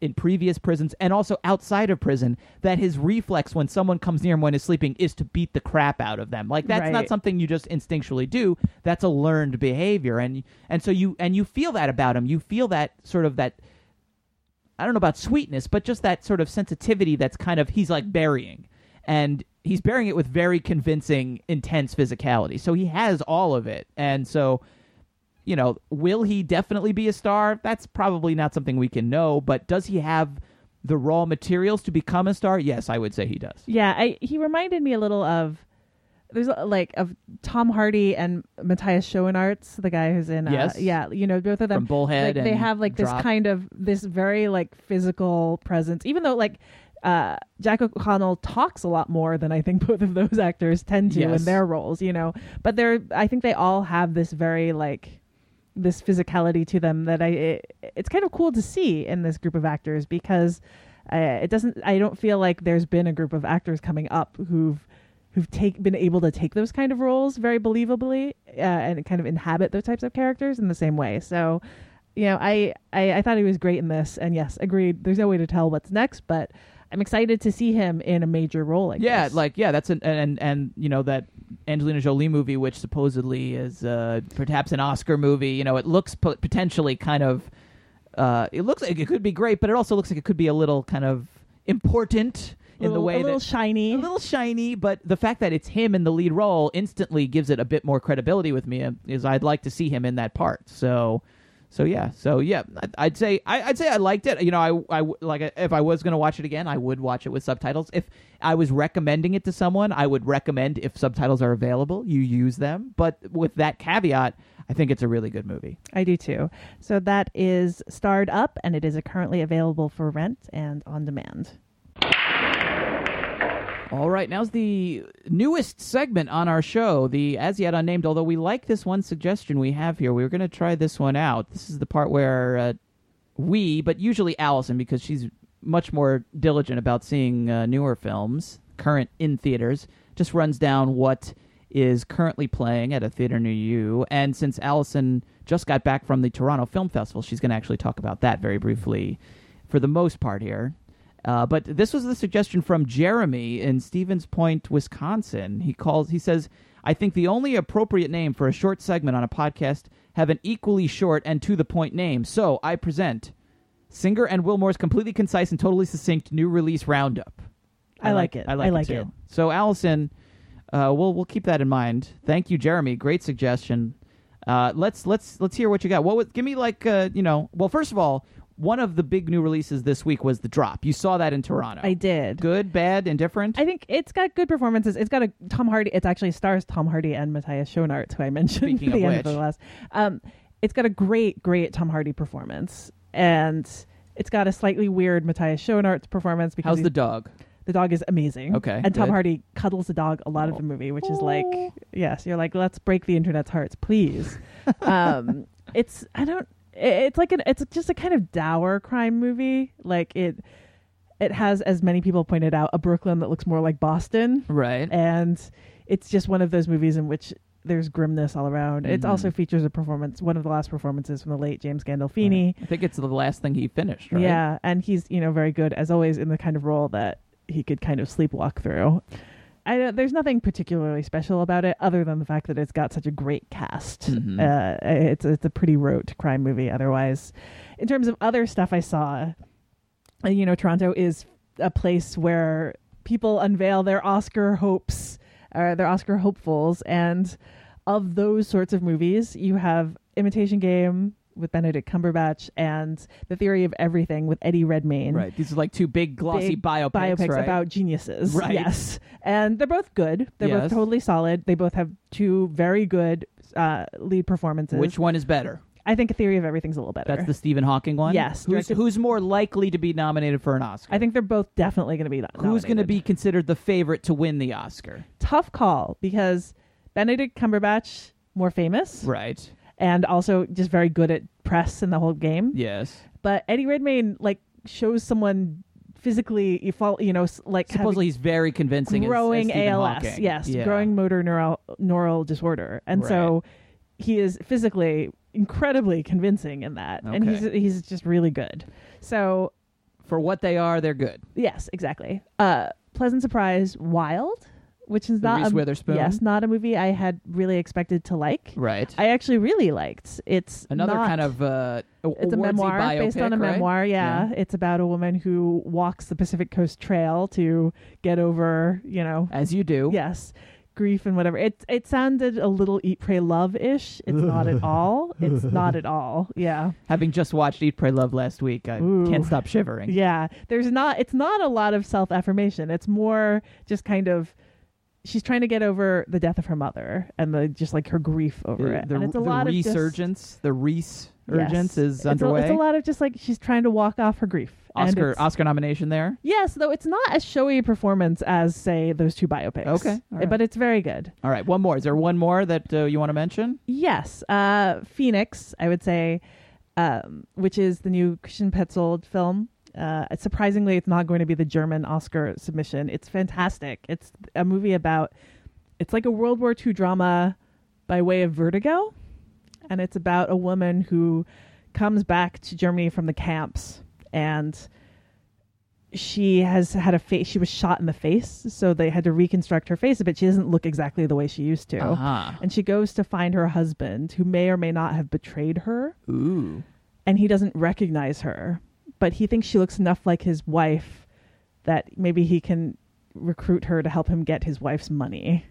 in previous prisons and also outside of prison that his reflex when someone comes near him when he's sleeping is to beat the crap out of them? Like that's not something you just instinctually do. That's a learned behavior. And and so you and you feel that about him. You feel that sort of that I don't know about sweetness, but just that sort of sensitivity that's kind of he's like burying. And he's bearing it with very convincing, intense physicality. So he has all of it. And so, you know, will he definitely be a star? That's probably not something we can know, but does he have the raw materials to become a star? Yes, I would say he does. Yeah, I he reminded me a little of there's like of Tom Hardy and Matthias Schoenaerts, the guy who's in uh, Yes. yeah, you know, both of them From Bullhead like, they have like this kind of this very like physical presence even though like uh, Jack O'Connell talks a lot more than I think both of those actors tend to Yes. in their roles, you know. But they're I think they all have this very like this physicality to them that I it, it's kind of cool to see in this group of actors because uh, it doesn't I don't feel like there's been a group of actors coming up who've who've take been able to take those kind of roles very believably uh, and kind of inhabit those types of characters in the same way. So, you know, I, I I thought he was great in this, and yes, agreed. There's no way to tell what's next, but I'm excited to see him in a major role like yeah, this. like yeah, that's an and, and you know that Angelina Jolie movie, which supposedly is uh, perhaps an Oscar movie. You know, it looks po- potentially kind of. Uh, it looks like it could be great, but it also looks like it could be a little kind of important in the way a little that shiny, a little shiny. But the fact that it's him in the lead role instantly gives it a bit more credibility with me. Is I'd like to see him in that part. So. So yeah, so yeah, I'd- say I, I'd say I liked it. You know, I, I like if I was gonna watch it again, I would watch it with subtitles. If I was recommending it to someone, I would recommend if subtitles are available, you use them. But with that caveat, I think it's a really good movie. I do too. So that is Starred Up, and it is currently available for rent and on demand. All right, now's the newest segment on our show, the as yet unnamed. Although we like this one suggestion we have here, we were going to try this one out. This is the part where uh, we, but usually Alison, because she's much more diligent about seeing uh, newer films, current in theaters, just runs down what is currently playing at a theater near you. And since Alison just got back from the Toronto Film Festival, she's going to actually talk about that very briefly for the most part here. Uh, but this was the suggestion from Jeremy in Stevens Point, Wisconsin. He calls. He says, "I think the only appropriate name for a short segment on a podcast have an equally short and to the point name. So I present Singer and Willmore's completely concise and totally succinct new release roundup. I like it. I like, I like it, too. it. So Alison, uh, we'll we'll keep that in mind. Thank you, Jeremy. Great suggestion. Uh, let's let's let's hear what you got. What was, give me like uh, you know? Well, first of all, one of the big new releases this week was The Drop. You saw that in Toronto. I did. Good, bad, indifferent. I think it's got good performances. It's got a Tom Hardy. It's actually stars Tom Hardy and Matthias Schoenaerts, who I mentioned Speaking at the of end of the last. Um, it's got a great, great Tom Hardy performance, and it's got a slightly weird Matthias Schoenaerts performance because How's the dog? The dog is amazing. Okay, and Tom good. Hardy cuddles the dog a lot of the movie, which is like, yes, you're like, let's break the internet's hearts, please. um, it's I don't. It- It's like an. It's just a kind of dour crime movie. Like it. It has, as many people pointed out, a Brooklyn that looks more like Boston. Right. And it's just one of those movies in which there's grimness all around. It Mhm. also features a performance, one of the last performances from the late James Gandolfini. I think it's the last thing he finished. Right? Yeah, and he's you know very good as always in the kind of role that he could kind of sleepwalk through. I don't, there's nothing particularly special about it other than the fact that it's got such a great cast. Mhm. Uh, it's it's a pretty rote crime movie. Otherwise, in terms of other stuff I saw, uh, you know, Toronto is a place where people unveil their Oscar hopes, or their Oscar hopefuls, and of those sorts of movies, you have Imitation Game with Benedict Cumberbatch and The Theory of Everything with Eddie Redmayne. Right. These are like two big glossy Big biopics, biopics right? about geniuses. Right. Yes, and they're both good. They're Yes. both totally solid. They both have two very good uh, lead performances. Which one is better? I think A Theory of Everything's a little better. That's the Stephen Hawking one. Yes, Who's directed- who's more likely to be nominated for an Oscar? I think they're both definitely going to be. no- Who's going to be considered the favorite to win the Oscar? tough call because Benedict Cumberbatch more famous, Right. And also just very good at press in the whole game. Yes. But Eddie Redmayne like shows someone physically you fall you know like Supposedly he's very convincing. as- as growing ALS, Hawking. yes, Yeah. growing motor neural neural disorder, and so he is physically incredibly convincing in that, and he's he's just really good. So For what they are, they're good. yes, exactly. Uh, pleasant surprise, Wild, which is The not Reese a, Witherspoon? Yes, not a movie I had really expected to like. Right. I actually really liked. It's Another not- kind of uh, it's a memoir biopic, based on a right? memoir. Yeah. it's about a woman who walks the Pacific Coast Trail to get over, you know, as you do. Yes, grief and whatever. It it sounded a little Eat Pray Love ish. It's not at all. It's not at all. Yeah. Having just watched Eat, Pray, Love last week, I Ooh. can't stop shivering. Yeah, there's not. It's not a lot of self affirmation. It's more just kind of. She's trying to get over the death of her mother and the just like her grief over The, it. the, and it's a the lot of just- resurgence, the resurgence Yes. is It's a- underway. it's a lot of just like she's trying to walk off her grief. Oscar Oscar nomination there. Yes, though it's not as showy a performance as say those two biopics. Okay, right. but it's very good. All right, one more. Is there one more that uh, you want to mention? Yes, uh, Phoenix, I would say, um, which is the new Christian Petzold film. Uh, surprisingly, it's not going to be the German Oscar submission. It's fantastic. It's a movie about. It's like a World War II drama by way of Vertigo, and it's about a woman who comes back to Germany from the camps and she has had a face she was shot in the face so they had to reconstruct her face a bit she doesn't look exactly the way she used to Uh-huh. and she goes to find her husband who may or may not have betrayed her Ooh. and he doesn't recognize her but he thinks she looks enough like his wife that maybe he can recruit her to help him get his wife's money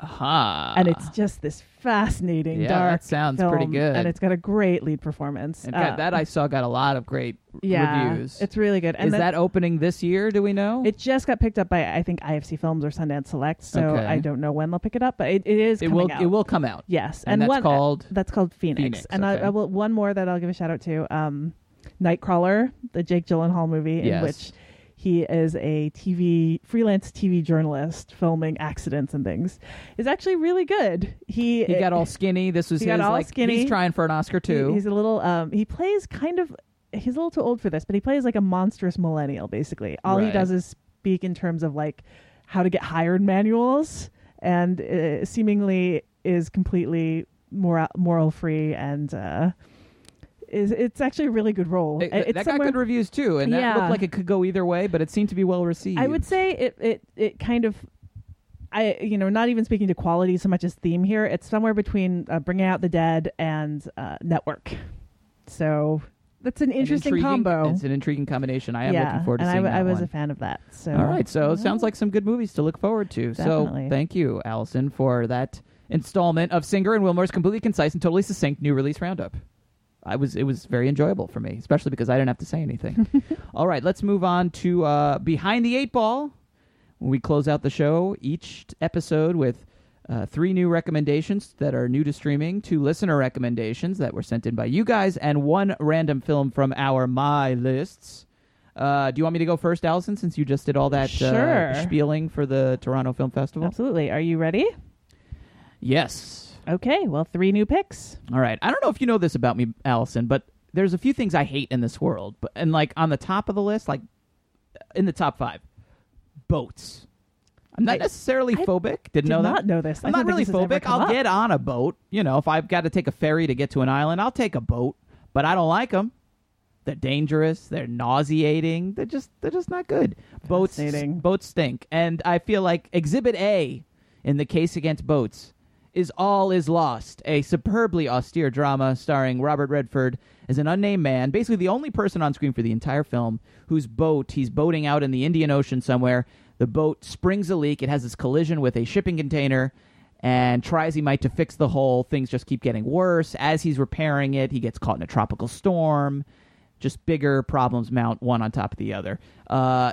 Aha. and it's just this fascinating Yeah, dark that sounds pretty good. and it's got a great lead performance And Uh, that- I saw got a lot of great yeah, reviews. it's really good and Is that opening this year? Do we know? It just got picked up by I think IFC Films or Sundance Select, so Okay. I don't know when they'll pick it up, but it, it is. It coming will- Out. it will come out. Yes, And that's one, called? that's called Phoenix. Phoenix, and I. I will one more that I'll give a shout out to. Um, Nightcrawler, the Jake Gyllenhaal movie, Yes. in which he is a TV freelance TV journalist filming accidents and things, is actually really good. He he got all skinny. This was he his got all like skinny. he's trying for an Oscar He- too. he's a little. Um, he plays kind of he's a little too old for this, but he plays like a monstrous millennial. Basically, all he does is speak in terms of like how to get hired manuals, and uh, seemingly is completely moral moral free and. uh is it's actually a really good role. It- it's that got good reviews too, and that Yeah. looked like it could go either way, but it seemed to be well received. I would say it it it kind of I you know not even speaking to quality so much as theme here. It's somewhere between uh, Bringing Out the Dead and uh, Network. So that's an An interesting intriguing- combo. It's an intriguing combination. I am yeah, looking forward to and I, seeing w- that I was one. a fan of that. So All right, so it sounds like some good movies to look forward to. Definitely. So thank you, Alison, for that installment of Singer and Willmore's completely concise and totally succinct new release roundup. I was it was very enjoyable for me, especially because I didn't have to say anything. All right, let's move on to uh, Behind the Eight Ball. We close out the show each episode with uh, three new recommendations that are new to streaming, two listener recommendations that were sent in by you guys, and one random film from our My Lists. Uh, do you want me to go first, Alison, since you just did all that Sure. uh, spieling for the Toronto Film Festival? Absolutely. Are you ready? Yes. Okay. Well, three new picks. All right. I don't know if you know this about me, Alison, but there's a few things I hate in this world. But and like on the top of the list, like in the top five, boats. I'm not I- necessarily I phobic. Didn't did know that. not know this. I'm don't really this has ever phobic. I'll up. get on a boat. You know, if I've got to take a ferry to get to an island, I'll take a boat. But I don't like them. They're dangerous. They're nauseating. They're just they're just not good. Boats boats stink, and I feel like Exhibit A in the case against boats is All Is Lost, a superbly austere drama starring Robert Redford as an unnamed man, basically the only person on screen for the entire film, whose boat he's boating out in the Indian Ocean somewhere. The boat springs a leak. It has this collision with a shipping container and tries he might to fix the hole. Things just keep getting worse. As he's repairing it, he gets caught in a tropical storm. Just bigger problems mount one on top of the other. Uh,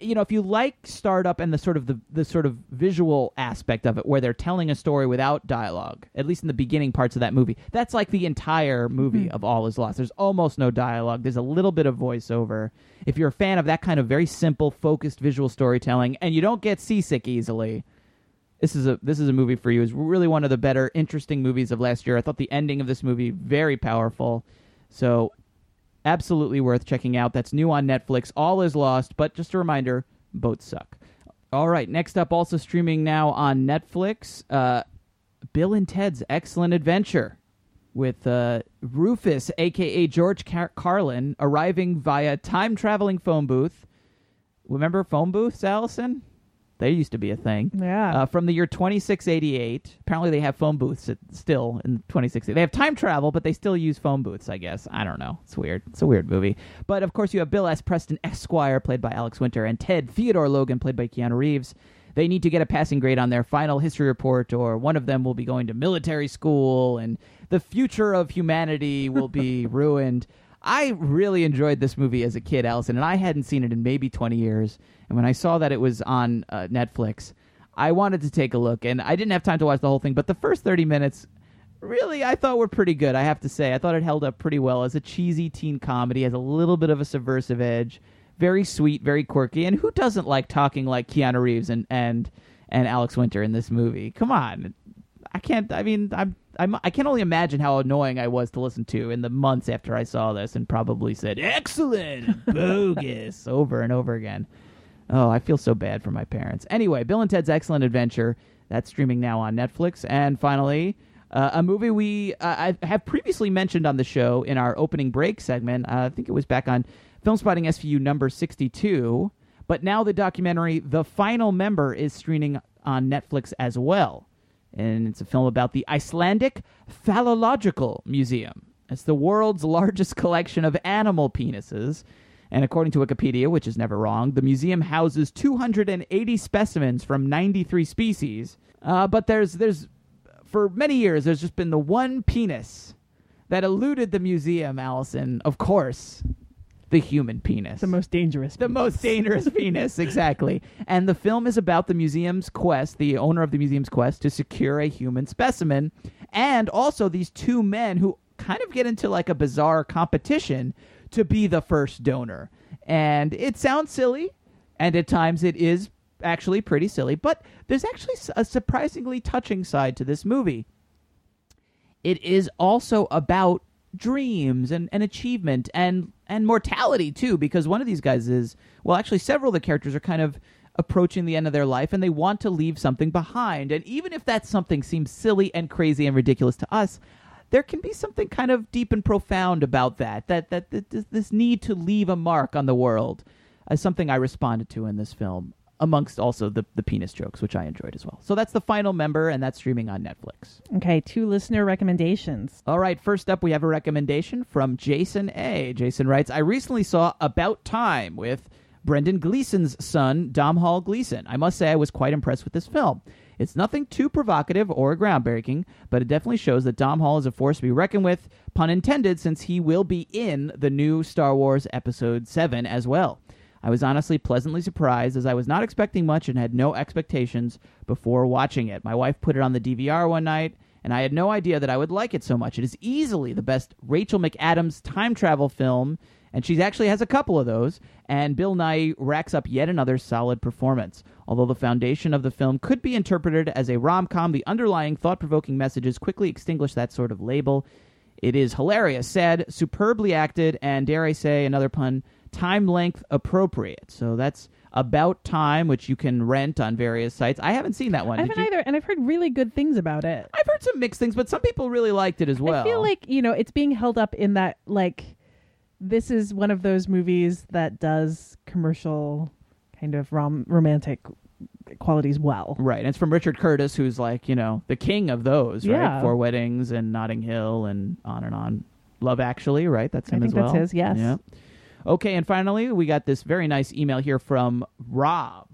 you know, if you like Starred Up and the sort of the, the sort of visual aspect of it, where they're telling a story without dialogue, at least in the beginning parts of that movie, that's like the entire movie mm-hmm. of All Is Lost. There's almost no dialogue. There's a little bit of voiceover. If you're a fan of that kind of very simple, focused visual storytelling, and you don't get seasick easily, this is a this is a movie for you. It's really one of the better, interesting movies of last year. I thought the ending of this movie very powerful. So absolutely worth checking out. That's new on Netflix. All is lost, but just a reminder, boats suck. All right, next up, also streaming now on Netflix, uh, Bill and Ted's Excellent Adventure with uh, Rufus, aka George Car- Carlin, arriving via time traveling phone booth. Remember phone booths, Alison? They used to be a thing. Yeah. Uh, from the year 2688. Apparently, they have phone booths at, still in 26. They have time travel, but they still use phone booths, I guess. I don't know. It's weird. It's a weird movie. But of course, you have Bill S. Preston Esquire, played by Alex Winter, and Ted Theodore Logan, played by Keanu Reeves. They need to get a passing grade on their final history report, or one of them will be going to military school, and the future of humanity will be ruined. I really enjoyed this movie as a kid, Alison, and I hadn't seen it in maybe 20 years. And when I saw that it was on uh, Netflix, I wanted to take a look, and I didn't have time to watch the whole thing, but the first 30 minutes really I thought were pretty good, I have to say. I thought it held up pretty well as a cheesy teen comedy, has a little bit of a subversive edge, very sweet, very quirky, and who doesn't like talking like Keanu Reeves and and and Alex Winter in this movie? Come on. I can't I mean I'm I'm I can only imagine how annoying I was to listen to in the months after I saw this and probably said excellent bogus over and over again. Oh, I feel so bad for my parents. Anyway, Bill and Ted's Excellent Adventure. That's streaming now on Netflix. And finally, uh, a movie we uh, I have previously mentioned on the show in our opening break segment. Uh, I think it was back on Filmspotting SVU number 62. But now the documentary The Final Member is streaming on Netflix as well. And it's a film about the Icelandic Phallological Museum. It's the world's largest collection of animal penises. And according to Wikipedia, which is never wrong, the museum houses 280 specimens from 93 species. Uh, but there's there's for many years there's just been the one penis that eluded the museum, Alison. Of course, the human penis. The most dangerous. The most dangerous penis, exactly. And the film is about the museum's quest, the owner of the museum's quest to secure a human specimen, and also these two men who kind of get into like a bizarre competition to be the first donor. And it sounds silly, and at times it is actually pretty silly, but there's actually a surprisingly touching side to this movie. It is also about dreams and, and achievement and and mortality too, because one of these guys is well, actually, several of the characters are kind of approaching the end of their life and they want to leave something behind. And even if that something seems silly and crazy and ridiculous to us, there can be something kind of deep and profound about that. That that, that this, this need to leave a mark on the world is something I responded to in this film, amongst also the the penis jokes, which I enjoyed as well. So that's the final member, and that's streaming on Netflix. Okay, two listener recommendations. All right, first up, we have a recommendation from Jason A. Jason writes, I recently saw About Time with Brendan Gleeson's son, Domhnall Gleeson. I must say I was quite impressed with this film. It's nothing too provocative or groundbreaking, but it definitely shows that Dom Hall is a force to be reckoned with, pun intended, since he will be in the new Star Wars Episode 7 as well. I was honestly pleasantly surprised as I was not expecting much and had no expectations before watching it. My wife put it on the DVR one night, and I had no idea that I would like it so much. It is easily the best Rachel McAdams time travel film, and she actually has a couple of those, and Bill Nighy racks up yet another solid performance. Although the foundation of the film could be interpreted as a rom com, the underlying thought provoking messages quickly extinguish that sort of label. It is hilarious, sad, superbly acted, and dare I say, another pun, time length appropriate. So that's About Time, which you can rent on various sites. I haven't seen that one. I haven't either, and I've heard really good things about it. I've heard some mixed things, but some people really liked it as well. I feel like you know it's being held up in that like this is one of those movies that does commercial kind of rom- romantic qualities well. Right. And it's from Richard Curtis, who's like, you know, the king of those, right? Four Weddings and Notting Hill and on and on. Love Actually, right? That's I him think as well. that's his, yes. Yeah. Okay, and finally, we got this very nice email here from Rob.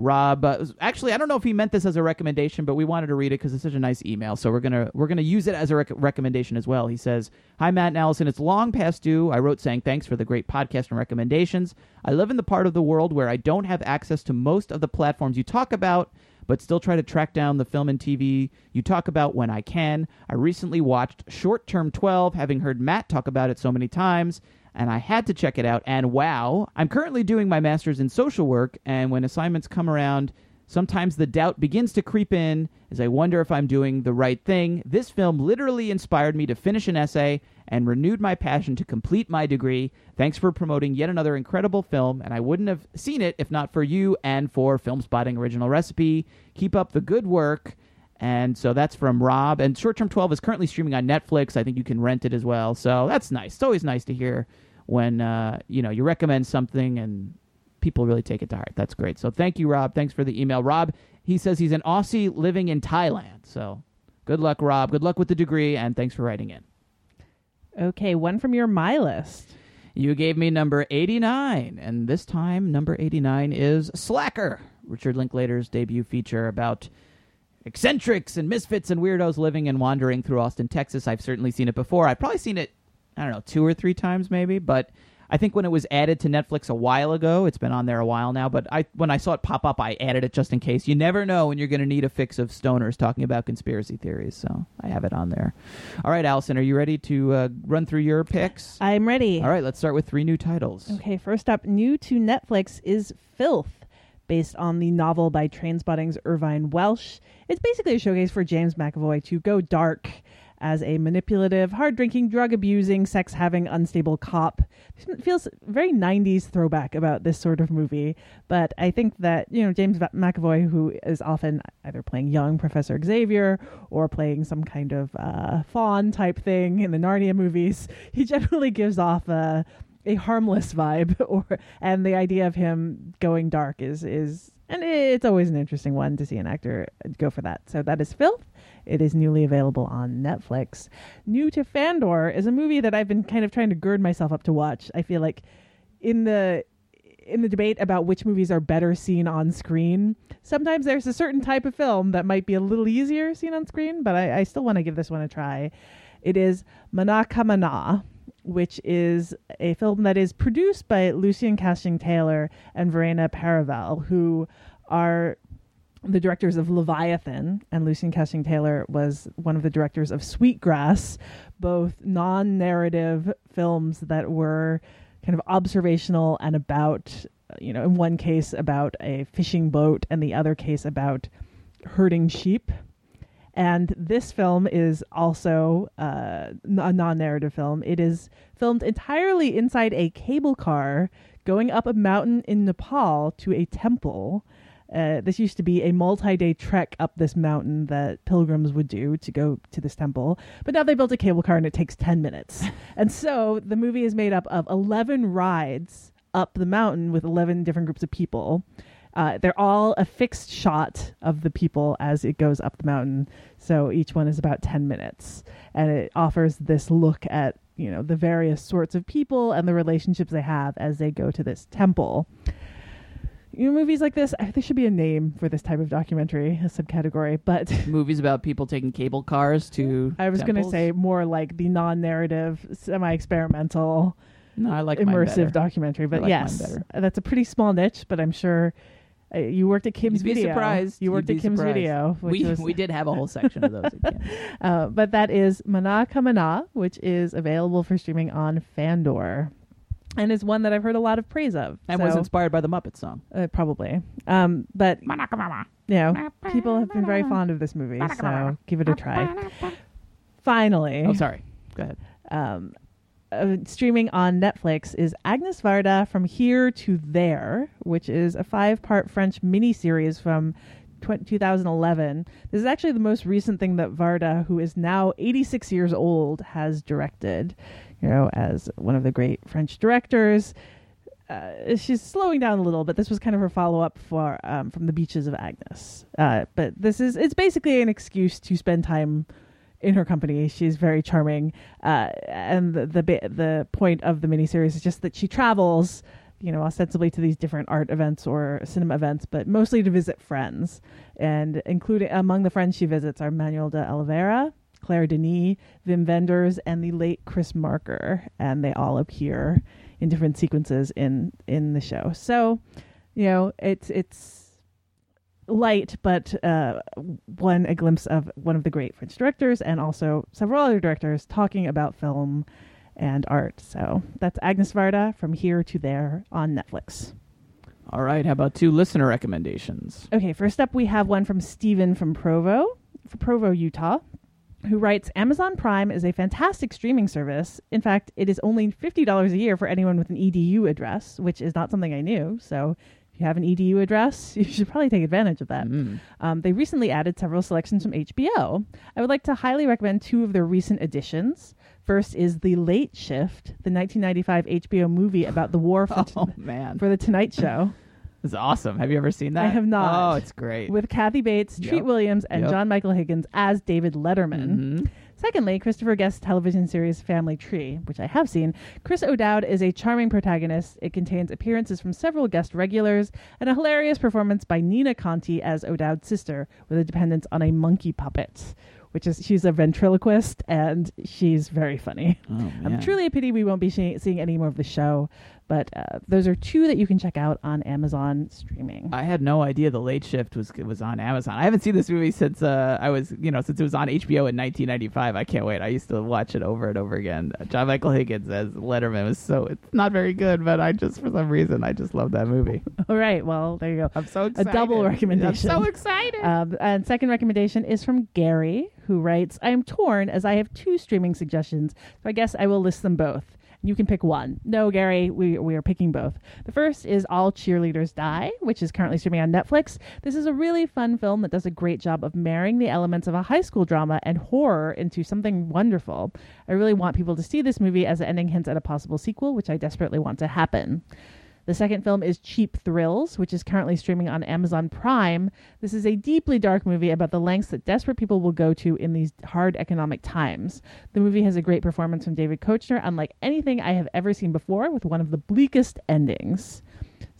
Rob, uh, actually, I don't know if he meant this as a recommendation, but we wanted to read it because it's such a nice email. So we're gonna we're gonna use it as a rec- recommendation as well. He says, "Hi Matt and Alison, it's long past due. I wrote saying thanks for the great podcast and recommendations. I live in the part of the world where I don't have access to most of the platforms you talk about." But still try to track down the film and TV you talk about when I can. I recently watched Short Term 12, having heard Matt talk about it so many times, and I had to check it out. And wow, I'm currently doing my master's in social work, and when assignments come around, sometimes the doubt begins to creep in as I wonder if I'm doing the right thing. This film literally inspired me to finish an essay and renewed my passion to complete my degree. Thanks for promoting yet another incredible film, and I wouldn't have seen it if not for you and for Filmspotting Original Recipe. Keep up the good work. And so that's from Rob. And Short Term 12 is currently streaming on Netflix. I think you can rent it as well. So that's nice. It's always nice to hear when uh, you know you recommend something and people really take it to heart. That's great. So thank you, Rob. Thanks for the email. Rob, he says he's an Aussie living in Thailand. So good luck, Rob. Good luck with the degree, and thanks for writing in. Okay, one from your my list. You gave me number 89, and this time number 89 is Slacker, Richard Linklater's debut feature about eccentrics and misfits and weirdos living and wandering through Austin, Texas. I've certainly seen it before. I've probably seen it, I don't know, two or three times maybe, but I think when it was added to Netflix a while ago, it's been on there a while now, but I when I saw it pop up, I added it just in case. You never know when you're going to need a fix of stoners talking about conspiracy theories, so I have it on there. All right, Alison, are you ready to uh, run through your picks? I'm ready. All right, let's start with three new titles. Okay, first up, new to Netflix is Filth, based on the novel by Trainspotting's Irvine Welsh. It's basically a showcase for James McAvoy to go dark as a manipulative, hard drinking, drug abusing, sex having, unstable cop. It feels very 90s throwback about this sort of movie, but I think that, you know, James McAvoy, who is often either playing young Professor Xavier or playing some kind of uh, fawn type thing in the Narnia movies, he generally gives off a a harmless vibe or and the idea of him going dark is is and it's always an interesting one to see an actor go for that. So that is Filth. It is newly available on Netflix. New to Fandor is a movie that I've been kind of trying to gird myself up to watch. I feel like in the in the debate about which movies are better seen on screen, sometimes there's a certain type of film that might be a little easier seen on screen, but I, I still want to give this one a try. It is Manakamana, which is a film that is produced by Lucien Castaing-Taylor and Verena Paravel, who are the directors of Leviathan, and Lucien Castaing-Taylor was one of the directors of Sweetgrass, both non narrative films that were kind of observational and about, you know, in one case about a fishing boat, and the other case about herding sheep. And this film is also uh, a non narrative film. It is filmed entirely inside a cable car going up a mountain in Nepal to a temple. Uh, this used to be a multi-day trek up this mountain that pilgrims would do to go to this temple, but now they built a cable car and it takes 10 minutes. and so the movie is made up of 11 rides up the mountain with 11 different groups of people. Uh, they're all a fixed shot of the people as it goes up the mountain. So each one is about 10 minutes. And it offers this look at, you know, the various sorts of people and the relationships they have as they go to this temple. You know, movies like this, I, there should be a name for this type of documentary, a subcategory. But Movies about people taking cable cars to. I was going to say more like the non-narrative, semi-experimental, No, I like immersive documentary. But like yes, that's a pretty small niche. But I'm sure uh, you worked at Kim's You'd be Video. surprised. You worked at Kim's surprised. Video. Which We was, we did have a whole section of those. uh, but that is Manakamana, which is available for streaming on Fandor, and is one that I've heard a lot of praise of. And was inspired by the Muppet song. uh, probably. Um, but you know, people have been very fond of this movie, so give it a try. Finally, Oh, sorry. Go ahead. um, uh, streaming on Netflix is Agnes Varda from Here to There, which is a five-part French miniseries from 2011. This is actually the most recent thing that Varda, who is now 86 years old, has directed. You know, as one of the great French directors. Uh, she's slowing down a little, but this was kind of her follow-up for um, from the Beaches of Agnes. Uh, but this is it's basically an excuse to spend time in her company. She's very charming, uh, and the the the point of the miniseries is just that she travels, you know, ostensibly to these different art events or cinema events, but mostly to visit friends. And including among the friends she visits are Manoel de Oliveira, Claire Denis, Wim Wenders, and the late Chris Marker, and they all appear in different sequences in in the show. So, you know, it's it's light, but uh, one a glimpse of one of the great French directors and also several other directors talking about film and art. So that's Agnes Varda from Here to There on Netflix. All right. How about two listener recommendations? Okay, first up we have one from Steven from Provo, from Provo, Utah, who writes Amazon Prime is a fantastic streaming service. In fact, it is only $50 a year for anyone with an EDU address, which is not something I knew. So if you have an EDU address, you should probably take advantage of that. Um, they recently added several selections from HBO. I would like to highly recommend two of their recent additions. First is The Late Shift, the 1995 HBO movie about the war for, Oh man, for The Tonight Show. It's awesome. Have you ever seen that? I have not. Oh, it's great. With Kathy Bates, Yep. Treat Williams, and Yep. John Michael Higgins as David Letterman. Mhm. Secondly, Christopher Guest's television series Family Tree, which I have seen. Chris O'Dowd is a charming protagonist. It contains appearances from several guest regulars and a hilarious performance by Nina Conti as O'Dowd's sister, with a dependence on a monkey puppet. Which is she's a ventriloquist and she's very funny. Oh, Um, truly a pity we won't be see- seeing any more of the show, but uh, those are two that you can check out on Amazon streaming. I had no idea the Late Shift was was on Amazon. I haven't seen this movie since uh, I was, you know, since it was on HBO in 1995. I can't wait. I used to watch it over and over again. John Michael Higgins as Letterman was so it's not very good, but I just for some reason I just love that movie. All right, well there you go. I'm so a excited. double I'm recommendation. so excited. Um, and second recommendation is from Gary, who writes, "I am torn as I have two streaming suggestions, so I guess I will list them both." You can pick one. No, Gary, we, we are picking both. The first is All Cheerleaders Die, which is currently streaming on Netflix. This is a really fun film that does a great job of marrying the elements of a high school drama and horror into something wonderful. I really want people to see this movie as the ending hints at a possible sequel, which I desperately want to happen. The second film is Cheap Thrills, which is currently streaming on Amazon Prime. This is a deeply dark movie about the lengths that desperate people will go to in these hard economic times. The movie has a great performance from David Koechner, unlike anything I have ever seen before, with one of the bleakest endings.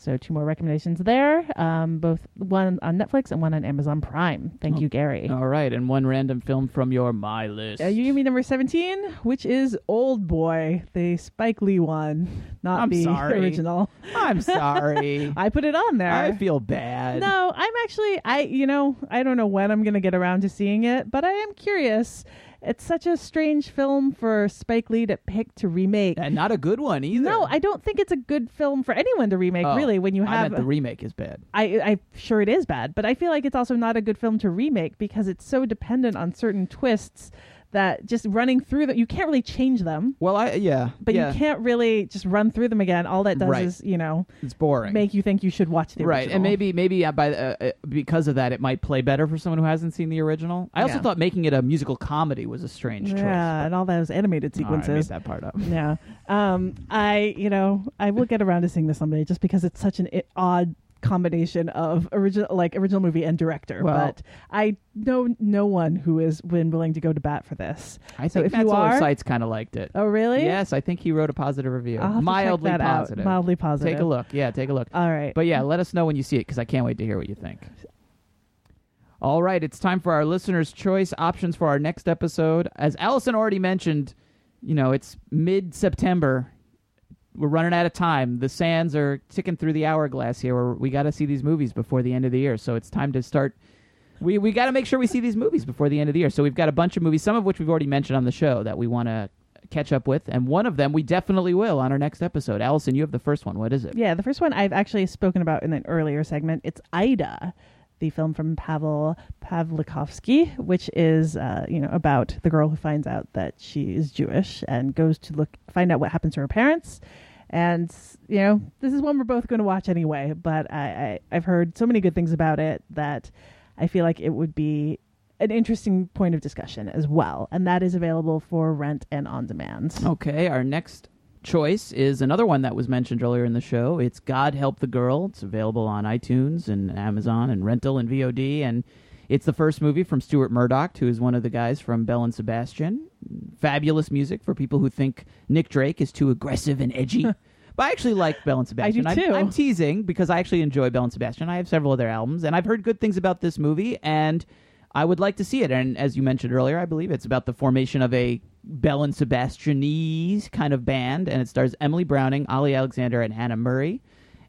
So, two more recommendations there, um, both one on Netflix and one on Amazon Prime. Thank you, Gary. All right, and one random film from your my list. Uh, you give me number 17, which is Old Boy, the Spike Lee one, not I'm the sorry. original. I'm sorry. I put it on there. I feel bad. No, I'm actually I you know, I don't know when I'm going to get around to seeing it, but I am curious. It's such a strange film for Spike Lee to pick to remake. And not a good one either. No, I don't think it's a good film for anyone to remake. Oh, really, when you I have meant the remake is bad. I, I'm sure it is bad, but I feel like it's also not a good film to remake because it's so dependent on certain twists that just running through them, you can't really change them. Well, I yeah, But yeah. you can't really just run through them again. All that does Right. is, you know, It's boring. make you think you should watch the right, original. and maybe maybe uh, by uh, uh, because of that, it might play better for someone who hasn't seen the original. I also Yeah. thought making it a musical comedy was a strange choice. Yeah, and all those animated Oh, I made sequences. that part up. yeah. Um, I, you know, I will get around to seeing this someday just because it's such an i- odd combination of original, like original movie and director. Well- but I know no one who has been willing to go to bat for this. I so think if you are, Sites kind of liked it. oh really? Yes, I think he wrote a positive review. I'll have to check Mildly that out. positive. Mildly positive. Take a look. Yeah, take a look. All right. But yeah, let us know when you see it because I can't wait to hear what you think. All right, it's time for our listeners' choice options for our next episode. As Alison already mentioned, you know, it's mid September. We're running out of time. The sands are ticking through the hourglass here. We're, we got to see these movies before the end of the year. So it's time to start. We, we got to make sure we see these movies before the end of the year. So we've got a bunch of movies, some of which we've already mentioned on the show that we want to catch up with. And one of them we definitely will on our next episode. Alison, you have the first one. What is it? Yeah, the first one I've actually spoken about in an earlier segment. It's Ida, the film from Paweł Pawlikowski, which is uh, you know about the girl who finds out that she is Jewish and goes to look find out what happens to her parents. And you know, this is one we're both going to watch anyway. But I, I I've heard so many good things about it that I feel like it would be an interesting point of discussion as well. And that is available for rent and on demand. Okay, our next choice is another one that was mentioned earlier in the show. It's God Help the Girl. It's available on iTunes and Amazon and rental and VOD. And it's the first movie from Stuart Murdoch, who is one of the guys from Belle and Sebastian. Fabulous music for people who think Nick Drake is too aggressive and edgy. But I actually like Belle and Sebastian. do I'm- too. I'm, teasing because I actually enjoy Belle and Sebastian. I have several of their albums, and I've heard good things about this movie, and I would like to see it. And as you mentioned earlier, I believe it's about the formation of a Belle and Sebastianese kind of band, and it stars Emily Browning, Olly Alexander, and Hannah Murray.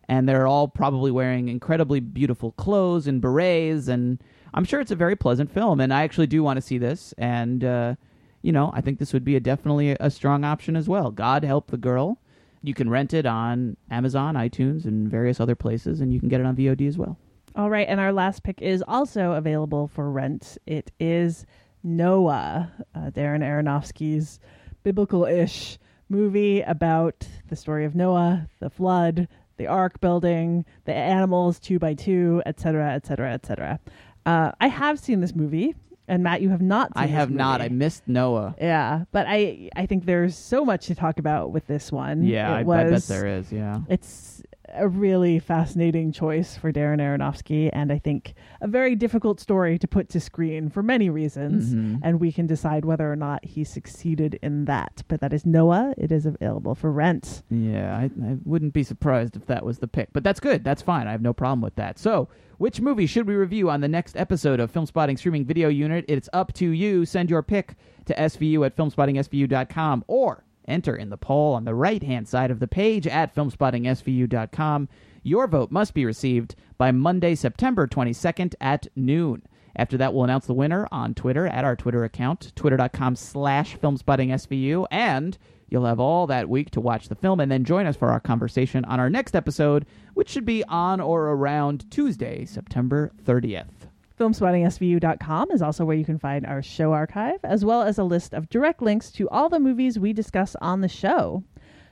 And they're all probably wearing incredibly beautiful clothes and berets, and I'm sure it's a very pleasant film. And I actually do want to see this, and uh, you know, I think this would be a definitely a strong option as well. God help the girl. You can rent it on Amazon, iTunes, and various other places, and you can get it on VOD as well. All right, and our last pick is also available for rent. It is Noah, uh, Darren Aronofsky's biblical-ish movie about the story of Noah, the flood, the ark building, the animals two by two, etc., etc., etc. Uh, I have seen this movie, and Matt, you have not. Seen I have not. I missed Noah. Yeah, but I I think there's so much to talk about with this one. Yeah, I, I bet there is. Yeah. it's a really fascinating choice for Darren Aronofsky, and I think a very difficult story to put to screen for many reasons. Mhm. And we can decide whether or not he succeeded in that. But that is Noah. It is available for rent. Yeah, I, I wouldn't be surprised if that was the pick. But that's good. That's fine. I have no problem with that. So, which movie should we review on the next episode of Filmspotting Streaming Video Unit? It's up to you. Send your pick to SVU at filmspottingsvu.com or enter in the poll on the right hand side of the page at filmspottingsvu.com. Your vote must be received by Monday, September 22nd at noon. After that, we'll announce the winner on Twitter at our Twitter account, twitter.com slash filmspottingsvu, and you'll have all that week to watch the film and then join us for our conversation on our next episode, which should be on or around Tuesday, September 30th. FilmSpottingSVU.com is also where you can find our show archive, as well as a list of direct links to all the movies we discuss on the show.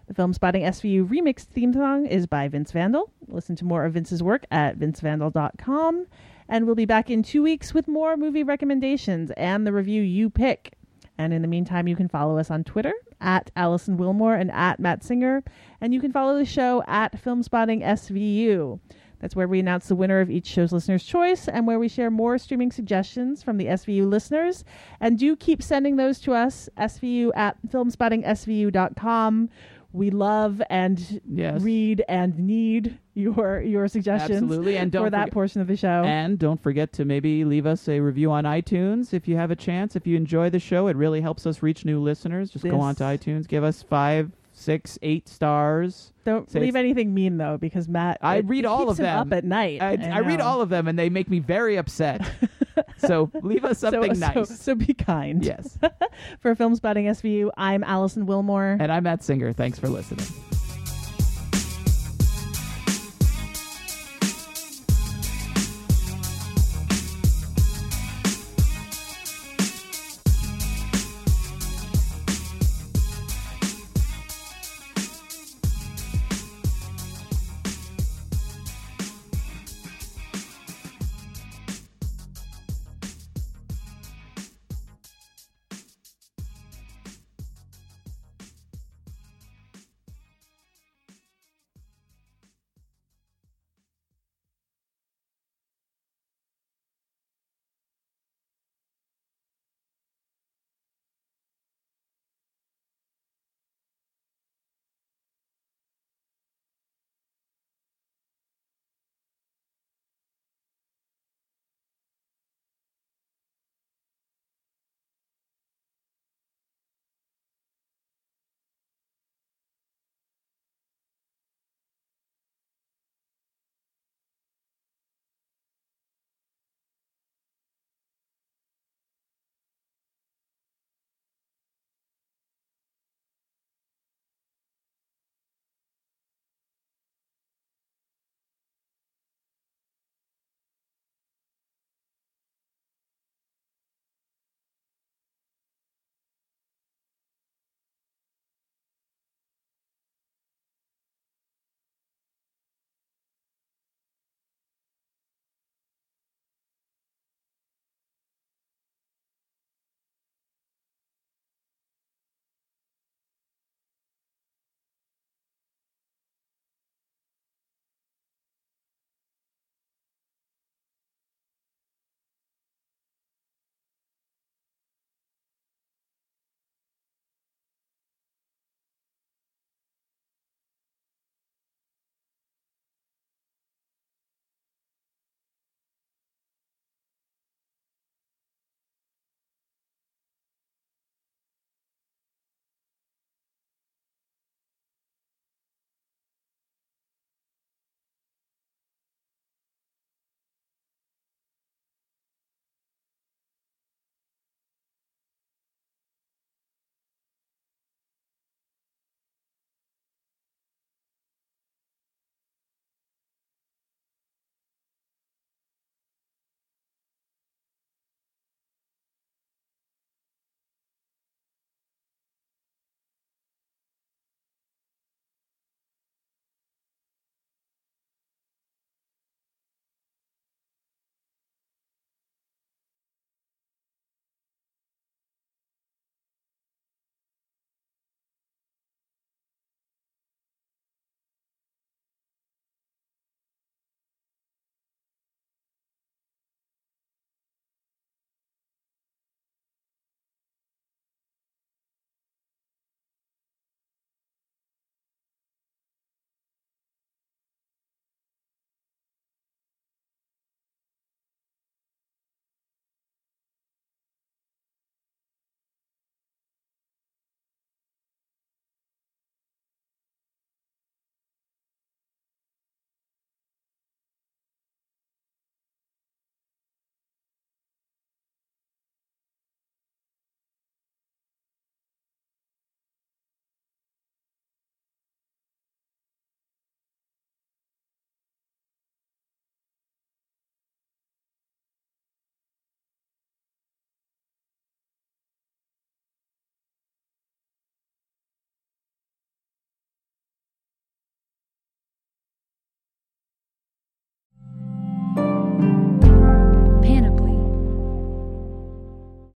The Filmspotting SVU remixed theme song is by Vince Vandal. Listen to more of Vince's work at vincevandal.com. And we'll be back in two weeks with more movie recommendations and the review you pick. And in the meantime, you can follow us on Twitter at Alison Willmore and at Matt Singer. And you can follow the show at Filmspotting SVU. That's where we announce the winner of each show's listener's choice and where we share more streaming suggestions from the SVU listeners. And do keep sending those to us, SVU at filmspottingsvu.com. We love and Yes. read and need your your suggestions Absolutely, and don't for that portion of the show. And don't forget to maybe leave us a review on iTunes if you have a chance. If you enjoy the show, it really helps us reach new listeners. Just go on to iTunes, give us five six, eight stars. Don't Say leave anything mean though, because Matt. I it- read all keeps of them up at night. I, I read all of them, and they make me very upset. so leave us something so, nice. So, be kind. Yes. For Filmspotting SVU, I'm Alison Willmore. And I'm Matt Singer. Thanks for listening.